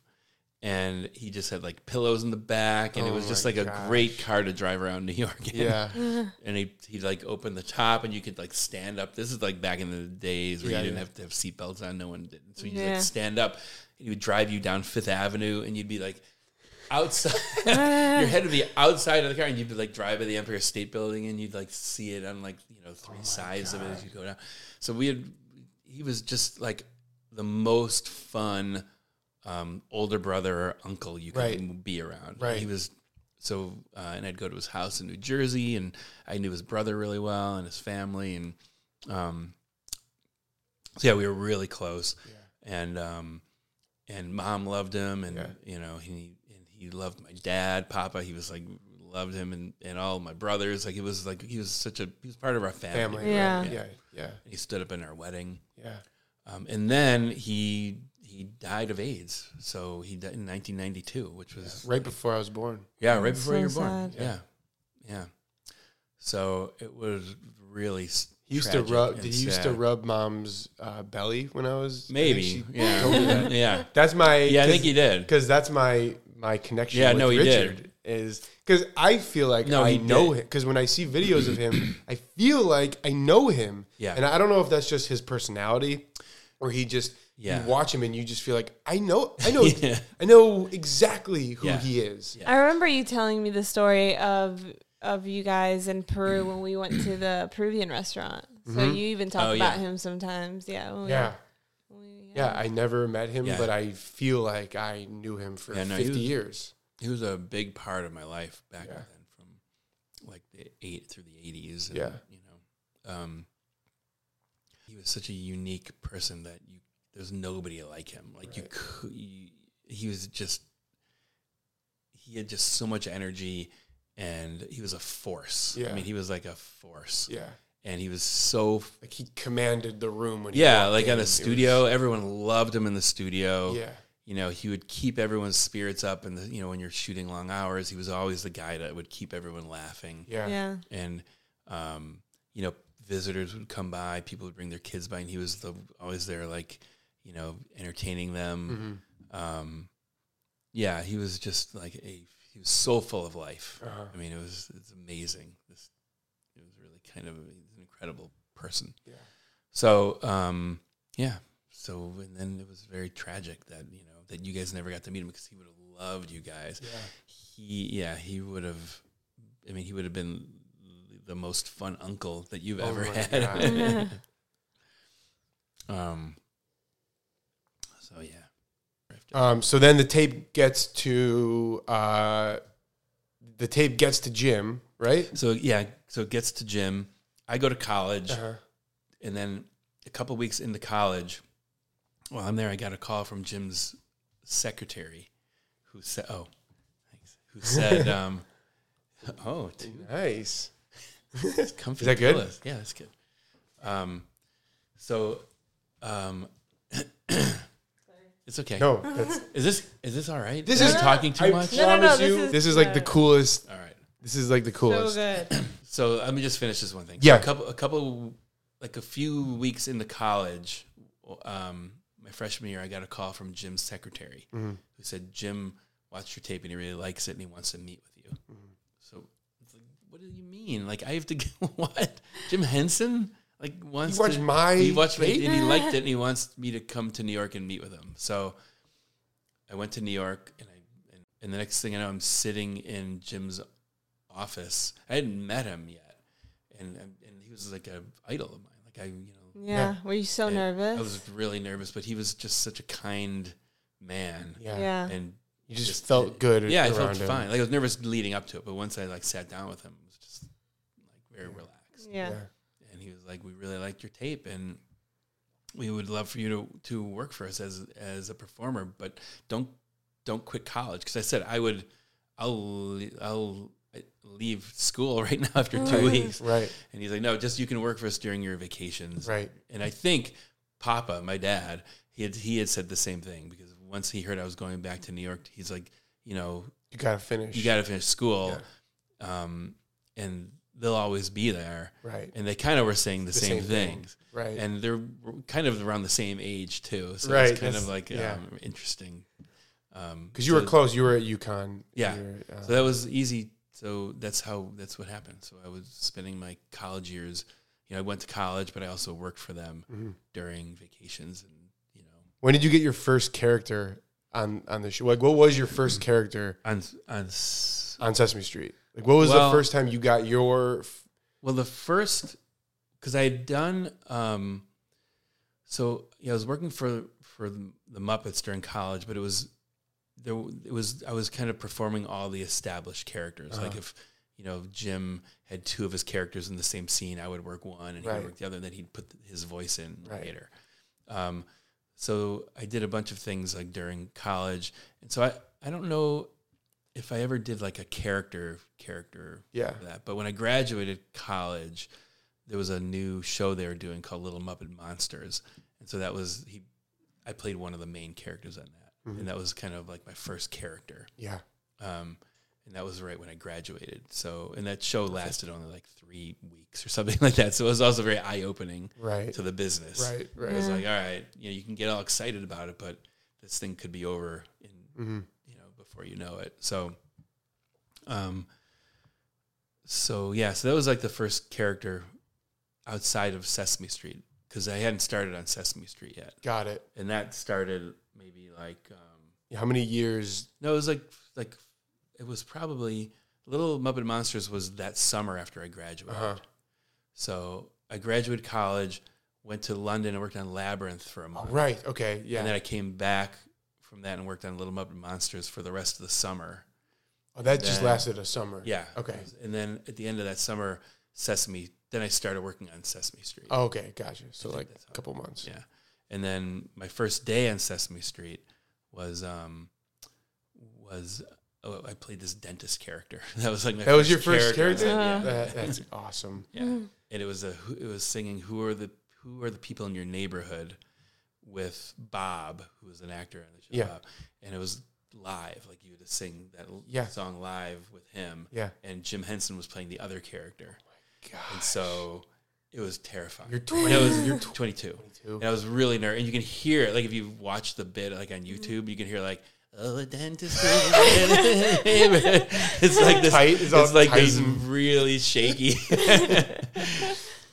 And he just had like pillows in the back, and it Oh was just my like a great car to drive around New York. in Yeah. and he he like opened the top and you could like stand up. This is like back in the days where Yeah, you didn't yeah. have to have seatbelts on. No one did. So you Yeah. like stand up. And he would drive you down Fifth Avenue, and you'd be like outside. Your head would be outside of the car, and you'd be like drive by the Empire State Building, and you'd like see it on like you know Oh three sides of it as you go down. So we had. He was just like the most fun um, older brother or uncle you could Right. be around. Right. He was so, uh, and I'd go to his house in New Jersey, and I knew his brother really well and his family, and um, so yeah, we were really close. And um, and mom loved him, and Yeah. you know he and he loved my dad, Papa. He was like loved him and, and all my brothers. Like it was like he was such a he was part of our family. Family. Yeah. Right? Yeah. Yeah. He stood up in our wedding. Yeah. Um, and then he he died of AIDS. So he died in 1992, which was Right before I was born. yeah, right That's before so you were born. sad. Yeah. yeah, So it was really. He used to rub. Did he used to rub mom's uh, belly when I was I Maybe, she yeah, told me that. yeah, That's my. yeah. I think he did. because that's my my connection. Yeah, with no, he Richard did. Is because I feel like No, I know did. him. Because when I see videos of him, I feel like I know him. Yeah. and I don't know if that's just his personality, or he just Yeah. you watch him and you just feel like I know, I know, Yeah. I know exactly who Yeah. he is. Yeah. I remember you telling me the story of of you guys in Peru when we went to the Peruvian restaurant. So you even talk Oh, about yeah. him sometimes. Yeah. when we- Yeah. we- Yeah, I never met him, Yeah. but I feel like I knew him for Yeah, no, he 50 was- years. He was a big part of my life back Yeah. then, from like the eight through the eighties. Yeah. you know, um, he was such a unique person that you there's nobody like him. Like you could, you, he was just he had just so much energy, and he was a force. Yeah. I mean, he was like a force, Yeah, and he was so like he commanded the room when he yeah, like in. on It the was- studio, everyone loved him in the studio yeah, you know, he would keep everyone's spirits up. And, the, you know, when you're shooting long hours, he was always the guy that would keep everyone laughing. yeah, Yeah. And, um, you know, visitors would come by, people would bring their kids by, and he was the, always there, like, you know, entertaining them. Mhm. Um, yeah, he was just like a, he was so full of life. Uh-huh. I mean, it was, it's amazing. This, it was really kind of an incredible person. Yeah. So, um, yeah. So, and then it was very tragic that, you know, that you guys never got to meet him because he would have loved you guys. yeah. He, yeah, he would have, I mean, he would have been the most fun uncle that you've Oh ever had. um, so yeah. Um, so then the tape gets to uh, the tape gets to Jim, right? So yeah, so it gets to Jim. I go to college. Uh-huh. and then a couple weeks into college, while I'm there, I got a call from Jim's secretary, who said, "Oh, thanks." Who said, um, "Oh, two, Nice. it's comfy Is that good? pillows. Yeah, that's good." Um, so, um, it's okay. No, that's Is this is this all right? this Am is I talking too I much. No, no, no, promise this you, is this is like the coolest. All right. This is like the So coolest. good. So let me just finish this one thing. Yeah. So a couple, a couple, like a few weeks into college, um, my freshman year, I got a call from Jim's secretary Mm-hmm. who said, "Jim watched your tape and he really likes it and he wants to meet with you." So, it's like, what do you mean? Like I have to get what? Jim Henson like once You watched to my he watched my, tape? and he liked it and he wants me to come to New York and meet with him. So I went to New York and I and, and the next thing I know, I'm sitting in Jim's office. I hadn't met him yet, and and he was like a idol of mine. Like I, you know, Yeah. Were you so and nervous? I was really nervous, but he was just such a kind man, Yeah. yeah. and You just, Just- felt good. yeah, I around felt him. fine. Like I was nervous leading up to it, but once I like sat down with him, it was just like very relaxed. yeah. And he was like, "We really liked your tape, and we would love for you to to work for us as as a performer, but don't don't quit college." Because I said I would, I'll I'll leave school right now after two Right. weeks. Right. And he's like, "No, just you can work for us during your vacations." Right. And I think Papa, my dad, he had he had said the same thing because once he heard I was going back to New York, he's like, you know, You gotta finish. you got to finish school, um, and they'll always be there. Right. And they kind of were saying the, The same, same thing. things, Right. and they're kind of around the same age too. So Right, it's kind that's- of like yeah. um, interesting. Um, Because you were close. You were at UConn. Yeah. Uh, So that was easy. So that's how that's what happened. So I was spending my college years. You know, I went to college, but I also worked for them Mhm. during vacations, and you know, when did you get your first character on on the show? Like, what was your first character on on on Sesame Street? Like, what was Well- the first time you got your? f- Well, the first, because I had done, um, so yeah, I was working for for the Muppets during college, but it was there. It was I was kind of performing all the established characters. Like Uh-huh. if you know Jim had two of his characters in the same scene, I would work one and he Right. would work the other, and then he'd put his voice in Right. later. Um, so I did a bunch of things like during college, and so I I don't know if I ever did like a character character Yeah. that. But when I graduated college, there was a new show they were doing called Little Muppet Monsters, and so that was he. I played one of the main characters on that, Mm-hmm. and that was kind of like my first character. Yeah. Um, and that was right when I graduated. So, and that show lasted only like three weeks or something like that. So it was also very eye opening Right. to the business. Right. Right. It was like, all right, you know, you can get all excited about it, but this thing could be over in, Mm-hmm. You know, before you know it. So, um, so yeah, so that was like the first character outside of Sesame Street because I hadn't started on Sesame Street yet, Got it. and that started maybe like um, How many years? no, it was like like it was probably Little Muppet Monsters was that summer after I graduated. Uh-huh. So I graduated college, went to London and worked on Labyrinth for a Oh, month. right. Okay. Yeah. And then I came back from that and worked on Little Muppet Monsters for the rest of the summer. oh, that just then- lasted a summer. Yeah. Okay. And then at the end of that summer, Sesame, then I started working on Sesame Street. Oh, okay. Gotcha. So like a couple months. Yeah. And then my first day on Sesame Street was um was oh, I played this dentist character. That was like my That was your first character. Yeah. That, that's awesome. Yeah, and it was a who- it was singing "Who are the Who are the people in your neighborhood?" With Bob, who was an actor on the show. Yeah. Bob. and it was live, like you would sing that Yeah. song live with him. Yeah. and Jim Henson was playing the other character, God. and so it was terrifying. You're And I was you're 22. 22. And I was really nervous, and you can hear it. Like if you watch the bit like on YouTube, you can hear like. Oh, a dentist. it's like this. Tight, it's It's, like tight this really shaky.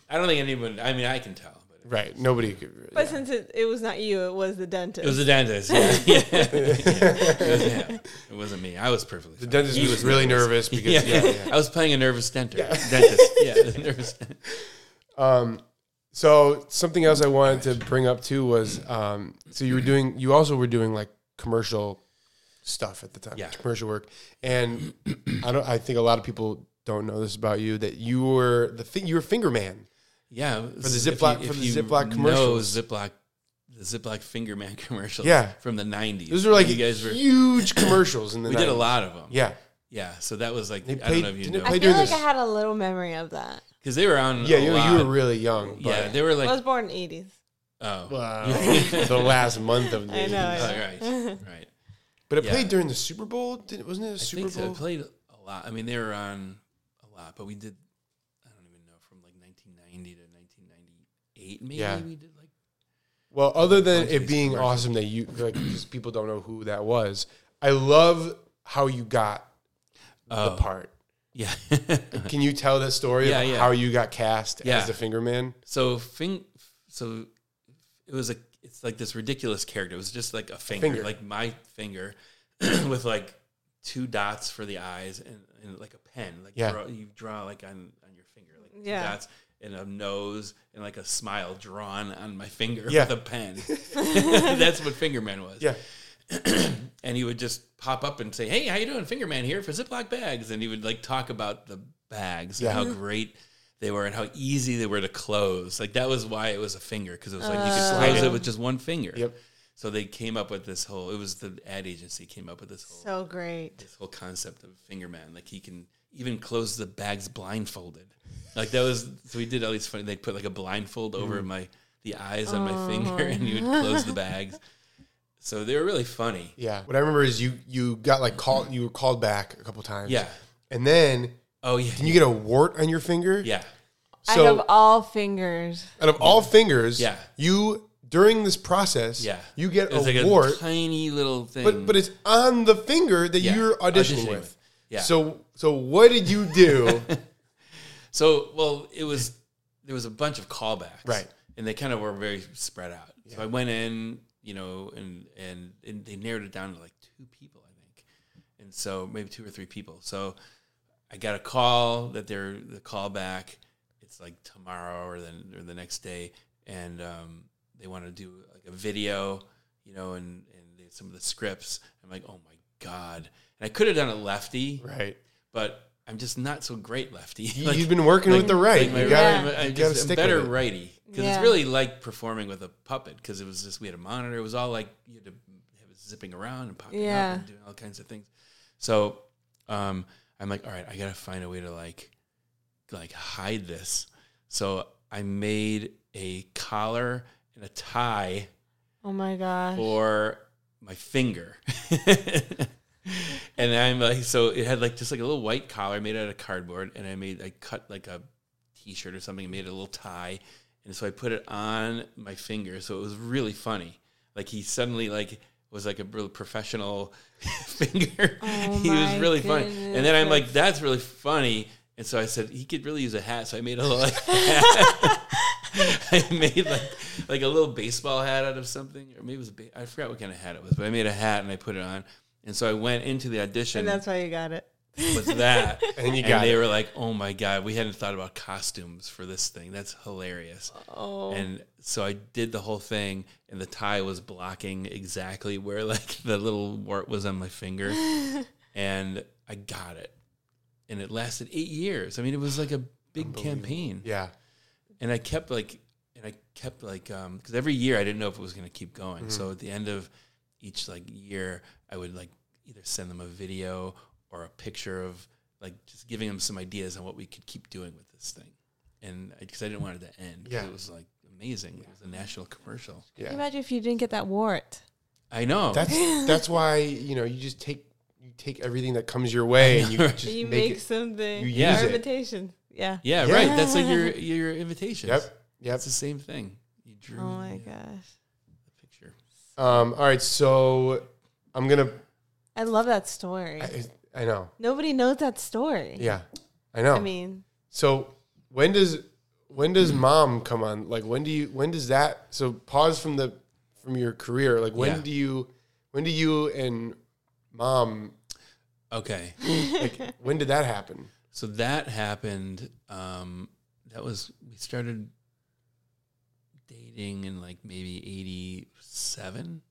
I don't think anyone. I mean, I can tell, Right. Nobody could. Really, But yeah. since it, it was not you, it was the dentist. it was the dentist. Yeah, yeah. It, was, yeah. it wasn't me. I was perfectly. The fine. dentist He was really nervous because Yeah. yeah. yeah. I was playing a nervous dentist. Dentist. Yeah, nervous. Um, so something else I wanted to bring up too was um, so you were doing you also were doing like commercial stuff at the time, Yeah. commercial work, and I don't. I think a lot of people don't know this about you that you were the thing. You were finger man. Yeah, the Ziploc- for the Ziploc commercials. Know Ziploc, the Ziploc finger man commercials. Yeah. from the '90s. Those were like you guys were. huge commercials in the. We did a lot of them. Yeah, yeah. So that was like They I don't know if you didn't know I feel during like this- I had a little memory of that. because they were on. yeah. a You, lot. you were really young. But, yeah, they were like I was born in the 80s. oh, Wow. the last month of the. I know, I know. right, right. But it Yeah. played during the Super Bowl. Did, wasn't it a I Super think so. Bowl? It played a lot. I mean, they were on a lot, but we did. I don't even know from like 1990 to 1998. Maybe Yeah. we did like. Well, other than it being commercials. awesome that you like, because people don't know who that was. I love how you got the Oh. part. Yeah. Can you tell that story Yeah, of yeah. how you got cast Yeah. as the finger man? So fing, so it was a it's like this ridiculous character. It was just like a finger, Finger. like my finger, with like two dots for the eyes and, and like a pen. Like Yeah. draw, you draw like on on your finger, like two Yeah. dots and a nose and like a smile drawn on my finger Yeah. with a pen. That's what Fingerman was. Yeah. and he would just pop up and say, "Hey, how you doing? Fingerman here for Ziploc bags." And he would like talk about the bags Yeah. and how great they were and how easy they were to close. Like that was why it was a finger because it was like you could oh. close it. it with just one finger. Yep. So they came up with this whole. It was the ad agency came up with this whole So great. this whole concept of Fingerman. Like he can even close the bags blindfolded. Like that was so we did all these funny. They put like a blindfold over Mm-hmm. my the eyes on my finger, and you would close the bags. So they were really funny. Yeah. What I remember is you you got like called you were called back a couple times. Yeah. And then Oh yeah. can you get a wart on your finger? yeah. I So have all fingers. out of all fingers, Yeah. you during this process, Yeah. you get It a like wart, a tiny little thing. but but it's on the finger that Yeah. you're auditioning, Auditioning with. with. Yeah. So so what did you do? So, well, it was there was a bunch of callbacks, Right. And they kind of were very spread out. So I went in, you know, and, and and they narrowed it down to like two people, I think, and so maybe two or three people. So I got a call that they're the callback. It's like tomorrow or then or the next day, and um, they want to do like a video, you know, and and some of the scripts. I'm like, oh my god! And I could have done a lefty, right. but I'm just not so great lefty. You've been working like- with the right. like my you gotta, I'm you just gotta I'm better righty because Yeah. it's really like performing with a puppet because it was just we had a monitor. It was all like you had to have it zipping around and popping Yeah. up and doing all kinds of things. So um, I'm like, all right, I gotta find a way to like, like hide this. So I made a collar and a tie Oh my gosh. for my finger. and I'm like, so it had like just like a little white collar made out of cardboard, and I made I cut like a t-shirt or something, and made a little tie, and so I put it on my finger, so it was really funny. Like he suddenly like was like a real professional finger. Oh he was really funny, and then I'm like, that's- that's really funny. And so I said he could really use a hat, so I made a little like hat. I made like like a little baseball hat out of something, or maybe it was a ba- I forgot what kind of hat it was, but I made a hat and I put it on. And so I went into the audition and that's why you got it. with that, And you and got they it. were like, "Oh my god, we hadn't thought about costumes for this thing. That's hilarious." Oh. And so I did the whole thing, and the tie was blocking exactly where like the little wart was on my finger, and I got it, and it lasted eight years. I mean, it was like a big campaign, Yeah. and I kept like, and I kept like, um, because every year I didn't know if it was going to keep going. So at the end of each like year, I would like either send them a video or a picture of like just giving them some ideas on what we could keep doing with this thing, and because I didn't want it to end, 'cause Yeah. it was like amazing. It was a national commercial. Yeah. Imagine if you didn't get that wart. I know. That's that's why you know you just take you take everything that comes your way and you just you make make it. something. you use Our it. invitation. Yeah. yeah, Yeah. right. That's like your your invitation. Yep. Yep. It's the same thing. You drew Oh my the, gosh. The picture. Um. All right. So I'm gonna. I love that story. I, I know. Nobody knows that story. Yeah. I know. I mean, so when does when does mom come on? Like when do you when does that? So pause from the from your career. Like when Yeah. do you when do you and mom Okay. like when did that happen? So that happened. Um, that was we started dating in like maybe eighty seven,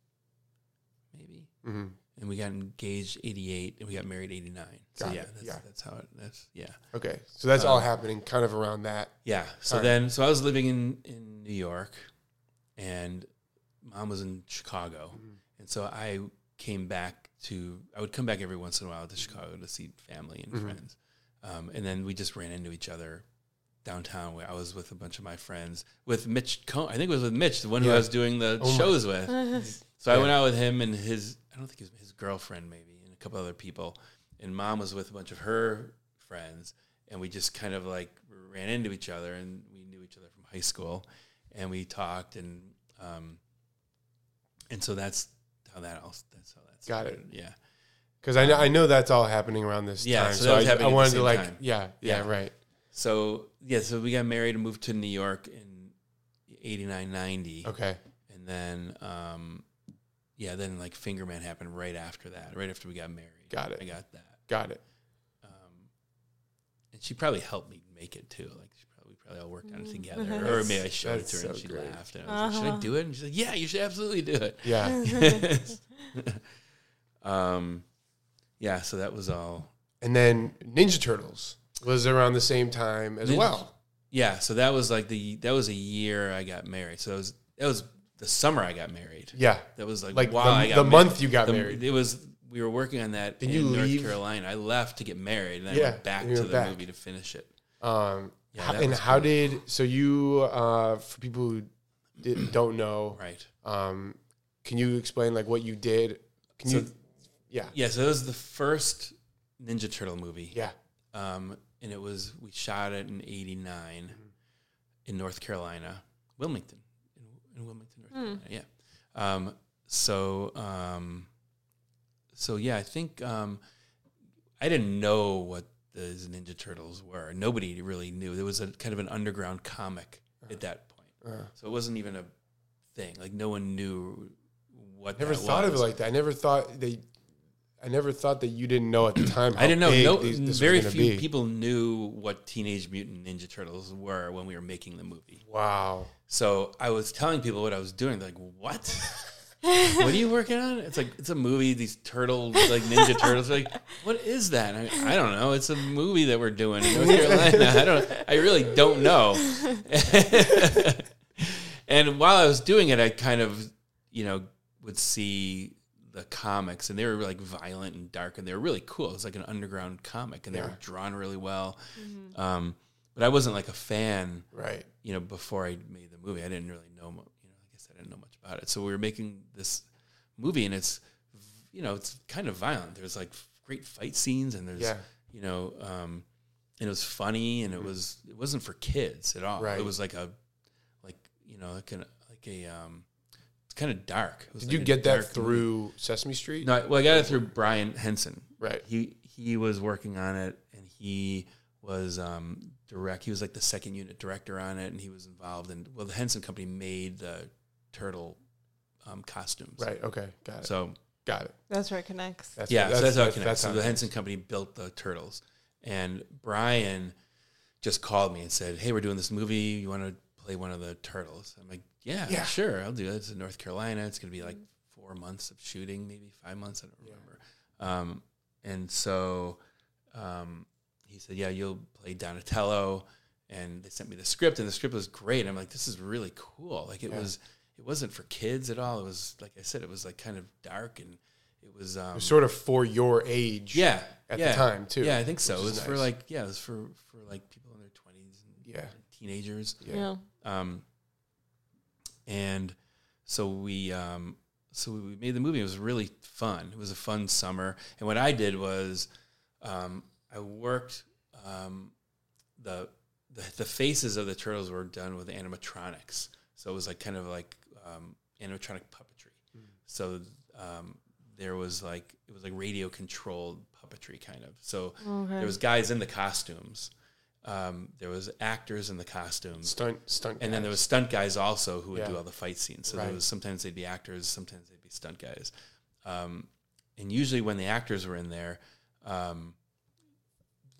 maybe, hmm and we got engaged eighty eight, and we got married eighty nine. So Got yeah, that's, yeah. that's how it. That's yeah, Okay. So that's all Um, happening kind of around that. yeah. So right. then, so I was living in in New York, and mom was in Chicago, Mm-hmm. and so I came back to. I would come back every once in a while to Chicago to see family and Mhm. friends, um, and then we just ran into each other downtown. Where I was with a bunch of my friends, with Mitch. Cohn, I think it was with Mitch, the one who I was doing the Oh my- shows with. So I went out with him and his. I don't think his his girlfriend maybe, and a couple other people. And mom was with a bunch of her friends, and we just kind of like ran into each other, and we knew each other from high school, and we talked, and um, and so that's how that all. That's how that's Got it. Yeah. Because I know I know that's all happening around this Yeah, time. so So, was I, happening I at the wanted same to like time. yeah, yeah Yeah. right So yeah, so we got married and moved to New York in 89, 90. okay and then um, yeah, then like Fingerman happened right after that, right after we got married. Got it. I got that. got it um, and she probably helped me make it too. Like she probably we probably all worked on it together, or That's- maybe I showed it to that's her and she great. laughed. And I was like, "Should I Uh-huh. do it?" And she's like, "Yeah, you should absolutely do it." yeah um, yeah. So that was all. and then Ninja Turtles was around the same time as well Yeah. So that was like the that was a year I got married. So it was that was the summer I got married. yeah That was like like while the, I got the month you got the- married It was we were working on that Did in you North leave? Carolina. I left to get married, and then Yeah, I went back and you to went the back. movie to finish it. um Yeah, that and was how cool. did so you uh for people who did, don't know Right. um can you explain like what you did can So- you yeah Yeah. So it was the first Ninja Turtle movie. yeah Um, and it was we shot it in '89 in North Carolina, Wilmington, in, in Wilmington, North Carolina. Yeah. Um, so, um, so yeah, I think um, I didn't know what the Ninja Turtles were. Nobody really knew. There was a kind of an underground comic at that point, Uh. so it wasn't even a thing. Like no one knew what. never that thought of it like that I never thought they I never thought that you didn't know at the time I didn't know. No, these- very few be. people knew what Teenage Mutant Ninja Turtles were when we were making the movie. wow So I was telling people what I was doing. They're like, "What? what are you working on?" It's like it's a movie. These turtles, like Ninja Turtles. Like, what is that? I, I don't know. It's a movie that we're doing in North Carolina. I don't. I really don't know. and while I was doing it, I kind of, you know, would see the comics, and they were like violent and dark, and they were really cool. It was like an underground comic, and they were drawn really well. Um, but I wasn't like a fan Right. you know, before I made the movie, I didn't really know, mu- you know, I guess I didn't know much about it. So we were making this movie, and it's, you know, it's kind of violent. There's like great fight scenes, and there's, Yeah. you know, um, and it was funny, and it was, it wasn't for kids at all. Right. It was like a, like you know, like an, like a, um, it's kind of dark. It was Did like you get that dark through Sesame Street? No, well, I got it through Brian Henson. Right. He he was working on it, and he was um, direct. He was like the second unit director on it, and he was involved in. Well, the Henson Company made the turtle um, costumes. Right. Okay. Got it. So Got it. That's where it connects. That's yeah, so that's how it connects. So the Henson Company built the turtles, and Brian just called me and said, "Hey, we're doing this movie. You want to play one of the turtles?" I'm like, "Yeah, Yeah. sure, I'll do it." It's in North Carolina. It's going to be like four months of shooting, maybe five months. I don't remember. Um, and so um, he said, "Yeah, you'll play Donatello." And they sent me the script, and the script was great. I'm like, "This is really cool." Like it Yeah. was. It wasn't for kids at all. It was like I said, it was like kind of dark and it was um, It was sort of for your age. yeah At yeah. the time too. Yeah, I think so. It was for like yeah, it was for for like people in their twenties Yeah. Teenagers. Yeah. Um, and so we um, so we made the movie. It was really fun. It was a fun summer. And what I did was um, I worked um, the, the the faces of the turtles were done with animatronics. So it was like kind of like um, animatronic puppetry. So um, there was like it was like radio controlled puppetry kind of. So Okay. there was guys in the costumes. Um, there was actors in the costumes. stunt stunt. And then there was stunt guys also who would Yeah. do all the fight scenes. So Right. there was sometimes they'd be actors, sometimes they'd be stunt guys. Um, and usually when the actors were in there, um,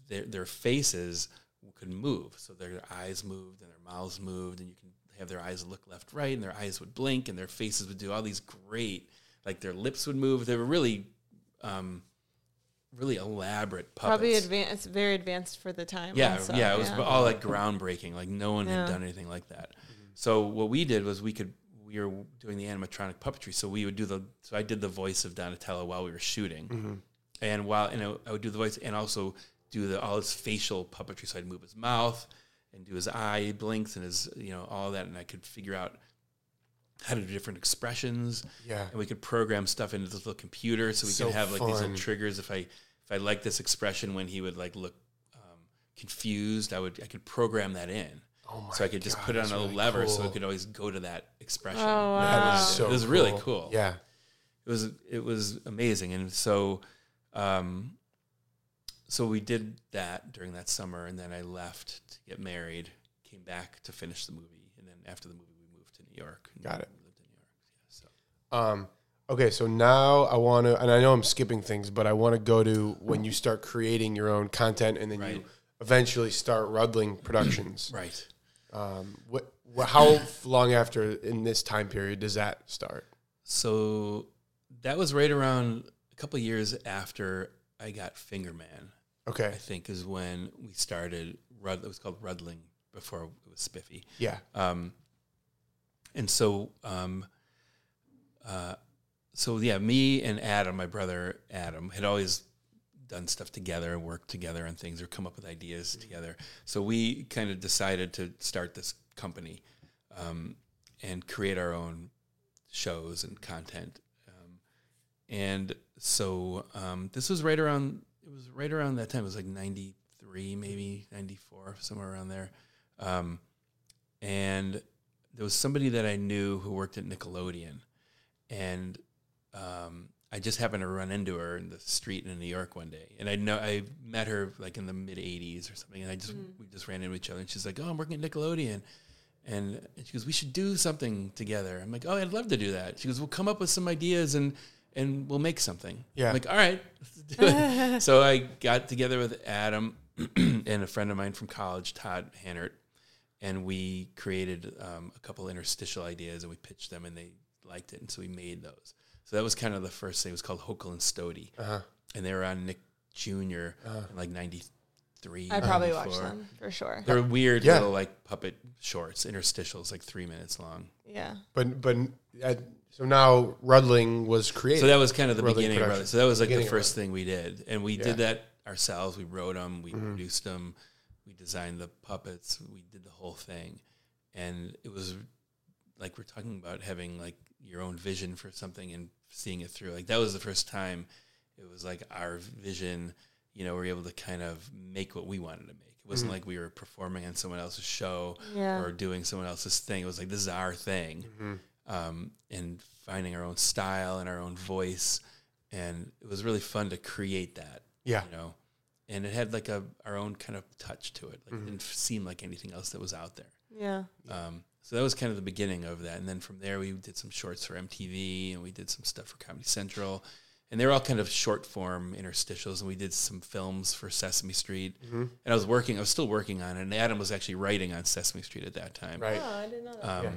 their their faces could move. So their eyes moved and their mouths moved, and you can have their eyes look left, right, and their eyes would blink, and their faces would do all these great, like their lips would move. They were really, um, really elaborate puppets. Probably advanced, very advanced for the time. Yeah, also, yeah, it was all like groundbreaking. Like no one Yeah. had done anything like that. So what we did was we could we were doing the animatronic puppetry. So we would do the so I did the voice of Donatello while we were shooting, Mm-hmm. and while you know I would do the voice and also do the all his facial puppetry. So I'd move his mouth and do his eye blinks and his you know all that, and I could figure out how to do different expressions yeah. and we could program stuff into this little computer so we So could have like these little triggers if i if i like this expression when he would like look um, confused i would i could program that in. Oh my so i could just God, put it on a really lever so it could always go to that expression. Oh, That wow. is so it was really cool. Yeah. it was it was amazing. And so um so we did that during that summer and then i left to get married came back to finish the movie and then after the movie we moved to new york Got it. we lived in new york. Yeah, so. Um, okay, so now I want to, and I know I'm skipping things, but I want to go to when you start creating your own content, and then you eventually start Rudling Productions. right Um, what, what, how long after in this time period does that start? So that was right around a couple years after I got Fingerman. Okay, I think is when we started. Rud, it was called Rudling before it was Spiffy. yeah, Um, and so, um, uh, so yeah, me and Adam, my brother Adam, had always done stuff together and worked together on things or come up with ideas together. So we kind of decided to start this company um, and create our own shows and content. Um, and so um, this was right around. It was right around that time. It was like ninety three, maybe ninety four, somewhere around there. Um, and there was somebody that I knew who worked at Nickelodeon, and um, I just happened to run into her in the street in New York one day, and I know I met her like in the mid '80s or something, and I just we just ran into each other, and she's like, "Oh, I'm working at Nickelodeon." And she goes, "We should do something together." I'm like, "Oh, I'd love to do that." She goes, "We'll come up with some ideas and and we'll make something." Yeah. I'm like, "All right, let's do it." so I got together with Adam and a friend of mine from college, Todd Hannert, and we created um, a couple interstitial ideas and we pitched them and they liked it, and so we made those. So that was kind of the first thing. It was called Hokel and Stody, uh-huh. and they were on Nick Jr. in like '93. I probably watched them for sure. They're weird Yeah. little like puppet shorts, interstitials, like three minutes long. Yeah. But but so now Rudling was created. So that was kind of the Rudling beginning of. Rudling. So that was like the Beginning of first thing we did, and we Yeah. did that ourselves. We wrote them, we Mhm. produced them, we designed the puppets, we did the whole thing, and it was like we're talking about having like your own vision for something and seeing it through. Like that was the first time it was like our vision. You know, we are able to kind of make what we wanted to make. It wasn't Mhm. like we were performing on someone else's show Yeah. or doing someone else's thing. It was like this is our thing Mhm. um, and finding our own style and our own voice. And it was really fun to create that, yeah. you know. And it had like a our own kind of touch to it. Like Mhm. it didn't seem like anything else that was out there. Yeah. Um, so that was kind of the beginning of that. And then from there, we did some shorts for MTV and we did some stuff for Comedy Central. And they were all kind of short form interstitials. And we did some films for Sesame Street. Mhm. And I was working, I was still working on it. And Adam was actually writing on Sesame Street at that time. Right. Oh, I didn't know that. Um, Yeah.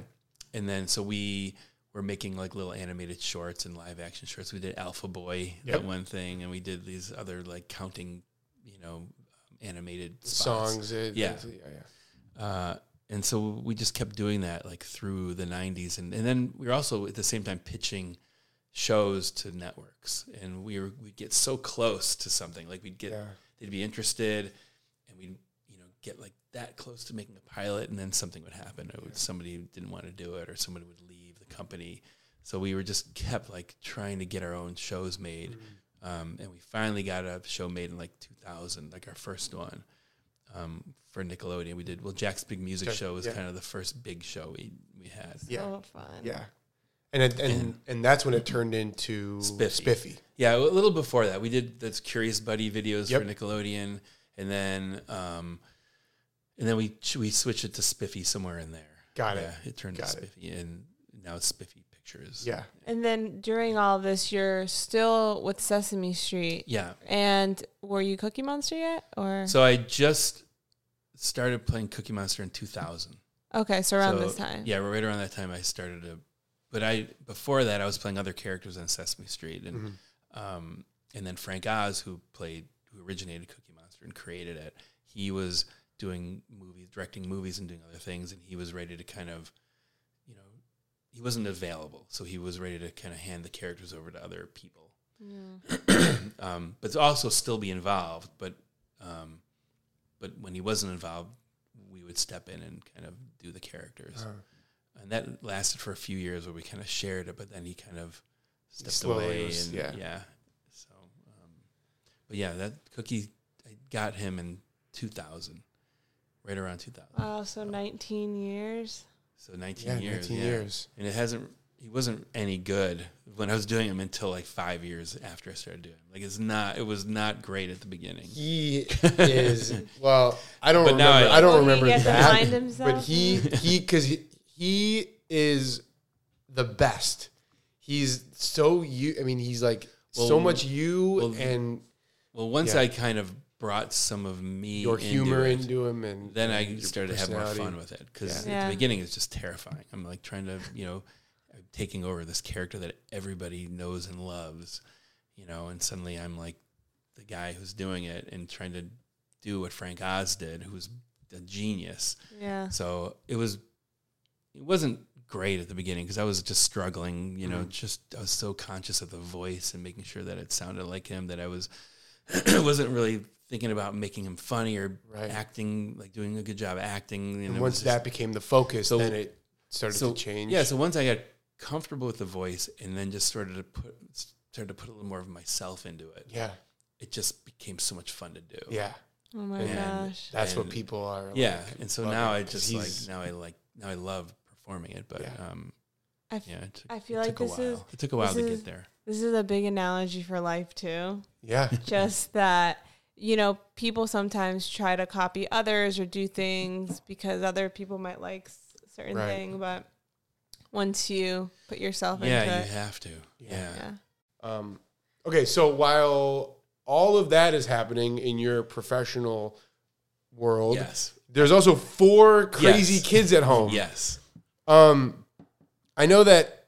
And then so we were making like little animated shorts and live action shorts. We did Alpha Boy, Yep. that one thing, and we did these other like counting, you know, um, animated spots. Songs. It, Yeah. yeah. Yeah. Uh, and so we just kept doing that like through the 90s. And, and then we were also at the same time pitching shows to networks. And we were, we'd get so close to something. Like we'd get, yeah. they'd be interested and we'd, you know, get like that close to making a pilot and then something would happen. Would, somebody didn't want to do it or somebody would leave the company. So we were just kept like trying to get our own shows made. Um, and we finally got a show made in like 2000, like our first one um, for Nickelodeon. We did well. Jack's Big Music Jack- Show was yeah. kind of the first big show we we had. Yeah. So fun. Yeah. And it, and And- and that's when it turned into Spiffy. Spiffy. Yeah, a little before that, we did those Curious Buddy videos Yep. for Nickelodeon, and then um, and then we we switched it to Spiffy somewhere in there. Got it. yeah, it. turned Got to it. Spiffy, and now it's Spiffy Pictures. Yeah. And then during all this, you're still with Sesame Street. yeah. And were you Cookie Monster yet? Or So I just started playing Cookie Monster in 2000. okay, so around So, this time. Yeah, right around that time I started to. But I before that I was playing other characters on Sesame Street, and Mhm. um, and then Frank Oz, who played who originated Cookie Monster and created it, he was doing movies, directing movies, and doing other things, and he was ready to kind of, you know, he wasn't available, so he was ready to kind of hand the characters over to other people, Yeah. um, but to also still be involved. But um, but when he wasn't involved, we would step in and kind of do the characters Uh, and that lasted for a few years where we kind of shared it, but then he kind of stepped away. was- and, yeah. yeah, So, um, but yeah, that cookie I got him in 2000, right around 2000. Wow, so 19 years. So 19 yeah. years, 19 yeah. years. and it hasn't. He wasn't any good when I was doing him until like five years after I started doing him. Like it's not. It was not great at the beginning. He is well. I don't But now remember. I- I, don't he remember gets to that. find himself? But he he because he, he is the best. He's so you. I mean, he's like so much you well, and Well, once Yeah. I kind of brought some of me, your into humor it, into him, and then I and your started to have more fun with it because Yeah. at Yeah. the beginning it's just terrifying. I'm like trying to, you know, I'm taking over this character that everybody knows and loves, you know, and suddenly I'm like the guy who's doing it and trying to do what Frank Oz did, who's a genius. Yeah. So it was, it wasn't great at the beginning because I was just struggling, you know, Mhm. just I was so conscious of the voice and making sure that it sounded like him that I was wasn't really thinking about making him funny or Right. acting like doing a good job acting. And And once just- that became the focus, So- then it started so to change. yeah. So once I got comfortable with the voice and then just started to put started to put a little more of myself into it, yeah, it just became so much fun to do. yeah. Oh my And- gosh. That's what people are. Yeah, like, and so now it, I 'cause just like now I like now I love performing it, but Yeah. um, I, f- yeah, it took, I feel it like took a this is while. It took a while to is- get there. this is a big analogy for life too. Yeah, Just that you know people sometimes try to copy others or do things because other people might like certain Right. thing, but once you put yourself Yeah, into you it, have to. Yeah. Yeah. yeah. Um, okay, so while all of that is happening in your professional world, Yes. there's also four crazy Yes. kids at home. Yes. Um, I know that.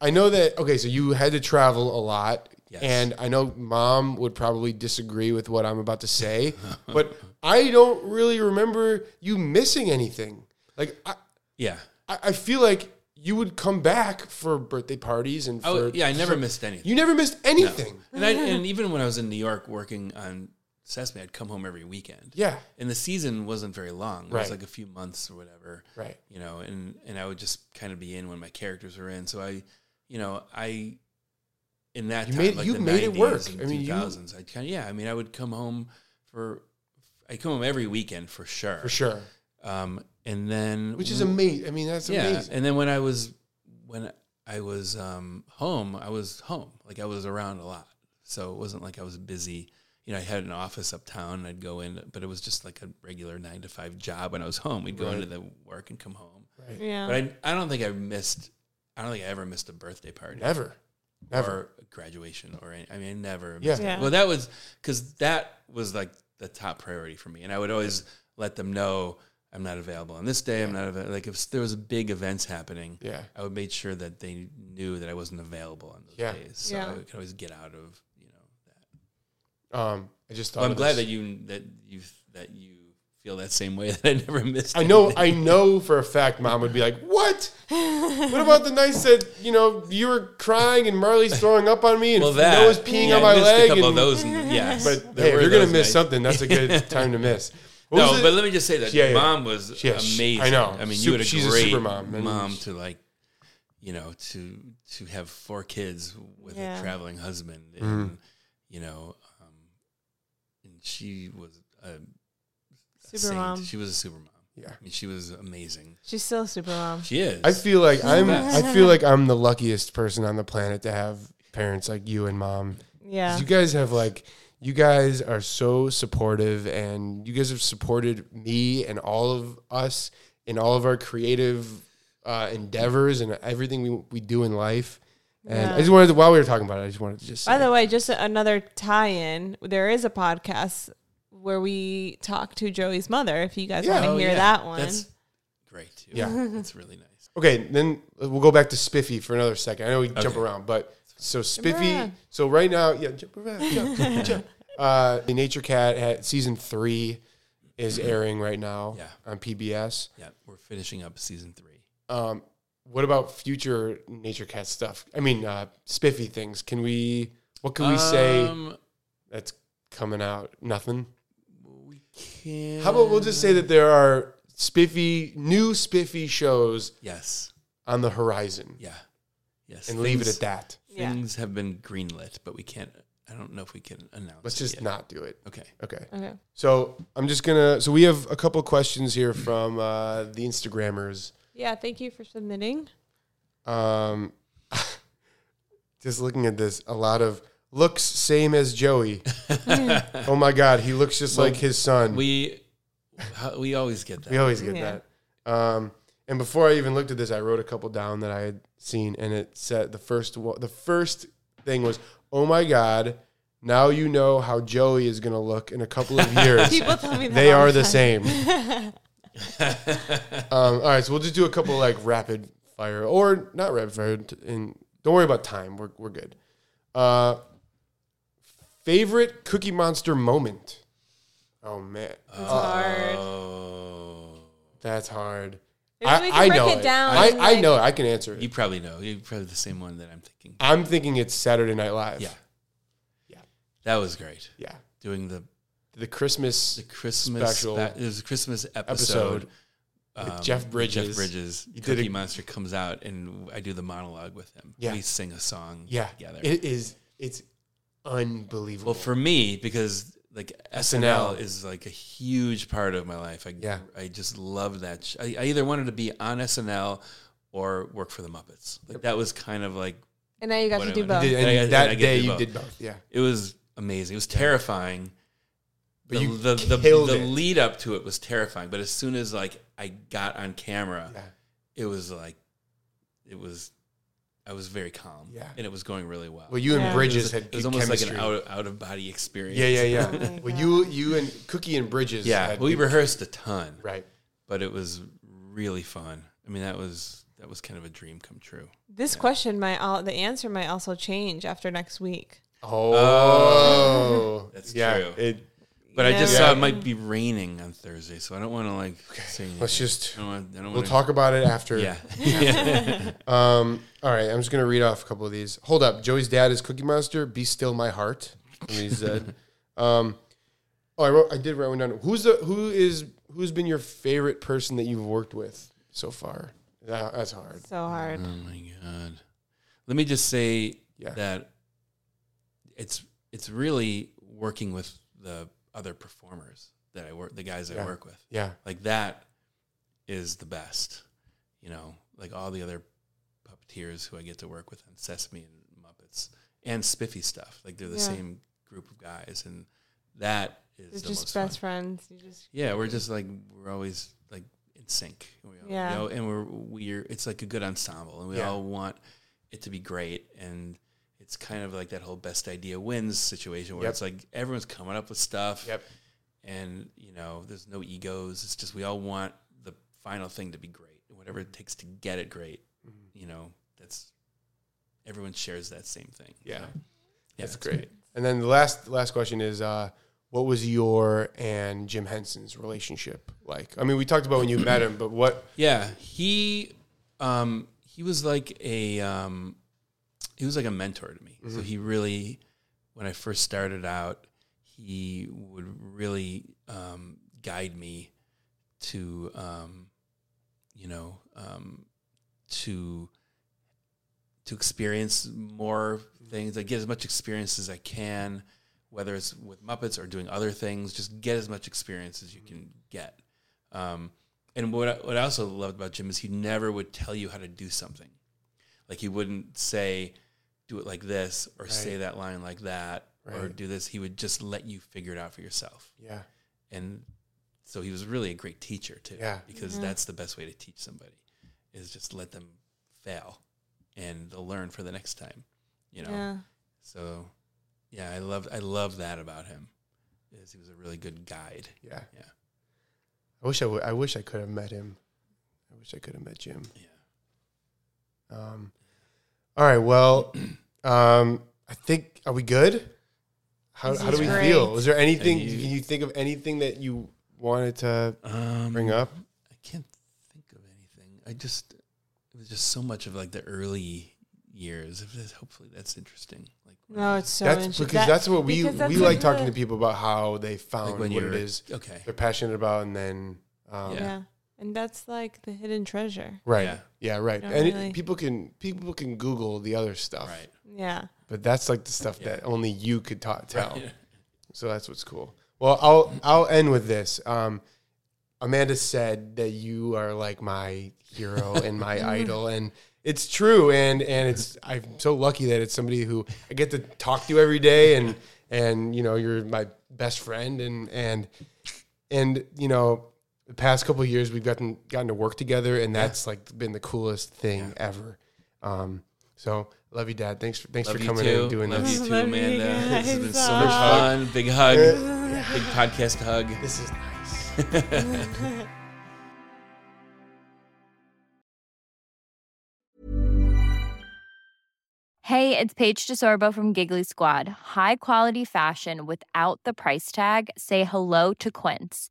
I know that. Okay, so you had to travel a lot, Yes. and I know mom would probably disagree with what I'm about to say, but I don't really remember you missing anything. Like I, Yeah. I I feel like you would come back for birthday parties and for Oh, yeah, I never missed anything. You never missed anything. And I and even when I was in New York working on Sesame, I'd come home every weekend. Yeah. And the season wasn't very long. It Right. was like a few months or whatever. Right. You know, and and I would just kind of be in when my characters were in. So I, you know, I in that You time, made- like you made it work. I mean, you- I'd kind of yeah. I mean, I would come home for I come home every weekend for sure. For sure. Um, and then Which is amazing. I mean, that's yeah. amazing. And then when I was when I was um, home, I was home. Like I was around a lot. So it wasn't like I was busy. You know, I had an office uptown and I'd go in, but it was just like a regular nine to five job when I was home. We'd go Right. into the work and come home. Right. Yeah. But I, I don't think I missed, I don't think I ever missed a birthday party Never. Never. or graduation or any, I mean, I never. Yeah. Yeah. Well, that was because that was like the top priority for me. And I would always let them know I'm not available on this day. I'm not available. Like if there was big events happening, Yeah. I would make sure that they knew that I wasn't available on those Yeah. days. So Yeah. I could always get out of, you know, that. Um, I just thought Well, I'm glad this. that you that you that you feel that same way that I never missed. I know, anything. I know for a fact, mom would be like, "What? What about the nights that you know you were crying and Marley's throwing up on me and well, that Noah's peeing yeah, on I my leg?" A couple and- of those, and, yes. But hey, if you're gonna those miss nights. something, that's a good time to miss. What no, but let me just say that Yeah, yeah. mom was Yeah, she- amazing. I know. I mean, Sup- you had a she's a great super mom. Mom to like, you know, to to have four kids with Yeah. a traveling husband, Mm-hmm. and you know, um, and she was a, a Super saint. mom. She was a super mom. Yeah. I mean, she was amazing. She's still a super mom. She is. I feel like I'm. I feel like I'm the luckiest person on the planet to have parents like you and mom. Yeah. You guys have like. You guys are so supportive, and you guys have supported me and all of us in all of our creative uh, endeavors and everything we, we do in life. And I just wanted to, while we were talking about it, I just wanted to just. By say- the way, just another tie-in. There is a podcast where we talk to Joey's mother. If you guys Yeah. want to Oh, hear yeah. that one, That's great too. Yeah. it's really nice. Okay, then we'll go back to Spiffy for another second. I know we jump around, but so Spiffy. So right now, yeah, jump around, jump, jump. Uh, the Nature Cat had, season three is airing right now Yeah. on PBS. Yeah, we're finishing up season three. Um, what about future Nature Cat stuff? I mean, uh, Spiffy things. Can we? What can we say Um, that's coming out? Nothing. we can. How about we'll just say that there are Spiffy new Spiffy shows yes. on the horizon, Yeah. Yes. and leave it at that. Yeah. Things have been greenlit, but we can't. I don't know if we can announce. Let's it just yet. not do it. Okay. Okay. okay. So I'm just gonna. So we have a couple questions here from uh, the Instagrammers. Yeah. Thank you for submitting. Um, just looking at this, a lot of looks same as Joey. oh my God, he looks just Well, like his son. We, We we always get that. We always get Yeah. that. Um, and before I even looked at this, I wrote a couple down that I had seen, and it said the first one, the first thing was, "Oh my God." Now you know how Joey is gonna look in a couple of years. People tell me that they are the the time. same. Um, all right, so we'll just do a couple like rapid fire or not rapid fire. t- And don't worry about time. We're we're good. Uh, favorite Cookie Monster moment. Oh man, It's hard. Oh, that's hard. Maybe I, we I know break it. it down. I, I like- know. it. I can answer it. you probably know. You're probably the same one that I'm thinking. I'm thinking it's Saturday Night Live. Yeah. Yeah. That was great. yeah. Doing the The Christmas the Christmas Special spe- it was a Christmas episode. episode. with um, Jeff Bridges. Jeff Bridges. You did Cookie a- Monster comes out and I do the monologue with him. Yeah. We sing a song Yeah, together. it is. It's unbelievable. well, for me, because like SNL. SNL is like a huge part of my life. I Yeah. I just love that. Sh- I, I either wanted to be on SNL or work for the Muppets. Like that was kind of like And now you got to do both. Did- and I- I- that I get day you both. did both. Yeah, it was amazing. It was terrifying. but the, you the, the, the it. lead up to it was terrifying. But as soon as like I got on camera, Yeah. it was like it was I was very calm. Yeah. And it was going really well. Well, you Yeah. and it Bridges was, had it was almost chemistry. like an out, out of body experience. Yeah, yeah, yeah. Oh well, you, you and Cookie and Bridges. yeah. had We rehearsed a ton, right. but it was really fun. I mean, that was that was kind of a dream come true. This question might all the answer might also change after next week. Oh, oh. That's yeah. true. It But I just Yeah. saw it might be raining on Thursday, so I don't want to like say anything. Let's just I don't want. I don't we'll wanna, talk about it after. Yeah. yeah. Um. All right. I'm just gonna read off a couple of these. Hold up. Joey's dad is Cookie Monster. Be still, my heart. And he said. um. Oh, I wrote. I did write one down. Who's the who is who's been your favorite person that you've worked with so far? That, that's hard. So hard. Oh my god. Let me just say Yeah. that it's it's really working with the other performers that I work the guys Yeah. I work with. Yeah. Like that is the best. You know, like all the other puppeteers who I get to work with on Sesame and Muppets and Spiffy stuff. Like they're the Yeah. same group of guys and that is It's the just most best fun. friends. You just Yeah, we're just like we're always like in sync. We all, Yeah. you know, and we're we're it's like a good ensemble, and we Yeah. all want it to be great. And it's kind of like that whole best idea wins situation where Yep. it's like everyone's coming up with stuff, Yep. and you know, there's no egos. It's just we all want the final thing to be great, whatever it takes to get it great. Mm-hmm. You know, that's everyone shares that same thing. Yeah. So, yeah, That's it's great. And then the last last question is, uh, what was your and Jim Henson's relationship like? I mean, we talked about when you met him, but what? Yeah, he um he was like a um he was like a mentor to me. So he really when I first started out, he would really um guide me to um you know um to to experience more things, like get as much experience as I can, whether it's with Muppets or doing other things, just get as much experience as you can get. Um, and what I, what I also loved about Jim is he never would tell you how to do something. Like he wouldn't say, "Do it like this" or say that line like that or do this. He would just let you figure it out for yourself. Yeah. And so he was really a great teacher too. Yeah. Because that's the best way to teach somebody is just let them fail, and they'll learn for the next time. You know. yeah. So, yeah, I love I love that about him. Is he was a really good guide. Yeah. Yeah. I wish I would. I wish I could have met him. I wish I could have met Jim. Yeah. Um, all right. Well, um, I think are we good? How, how do we great. feel? Is there anything? you- can you think of anything that you wanted to Um, bring up? I can't think of anything. I just it was just so much of like the early years. If this- Hopefully that's interesting. Like No, it's so that's interesting. because that's what we that's we like talking to people about how they like found when what it is okay. they're passionate about, and then um, Yeah. Yeah. And that's like the hidden treasure. right, Yeah. yeah, right. Don't And it- really- people can people can Google the other stuff, Right. Yeah. but that's like the stuff Yeah. that only you could ta- tell. Yeah. So that's what's cool. Well, I'll I'll end with this. Um, Amanda said that you are like my hero and my idol, and it's true. And and it's I'm so lucky that it's somebody who I get to talk to every day, and and you know you're my best friend, and and and you know the past couple of years we've gotten gotten to work together, and that's like been the coolest thing ever. Um, so love you, Dad. Thanks for thanks Love for coming in and doing Love this. you too, Love Amanda. This has been guys. so much fun. Big hug. Big podcast hug. This is nice. Hey, it's Paige DeSorbo from Giggly Squad. High quality fashion without the price tag. Say hello to Quince.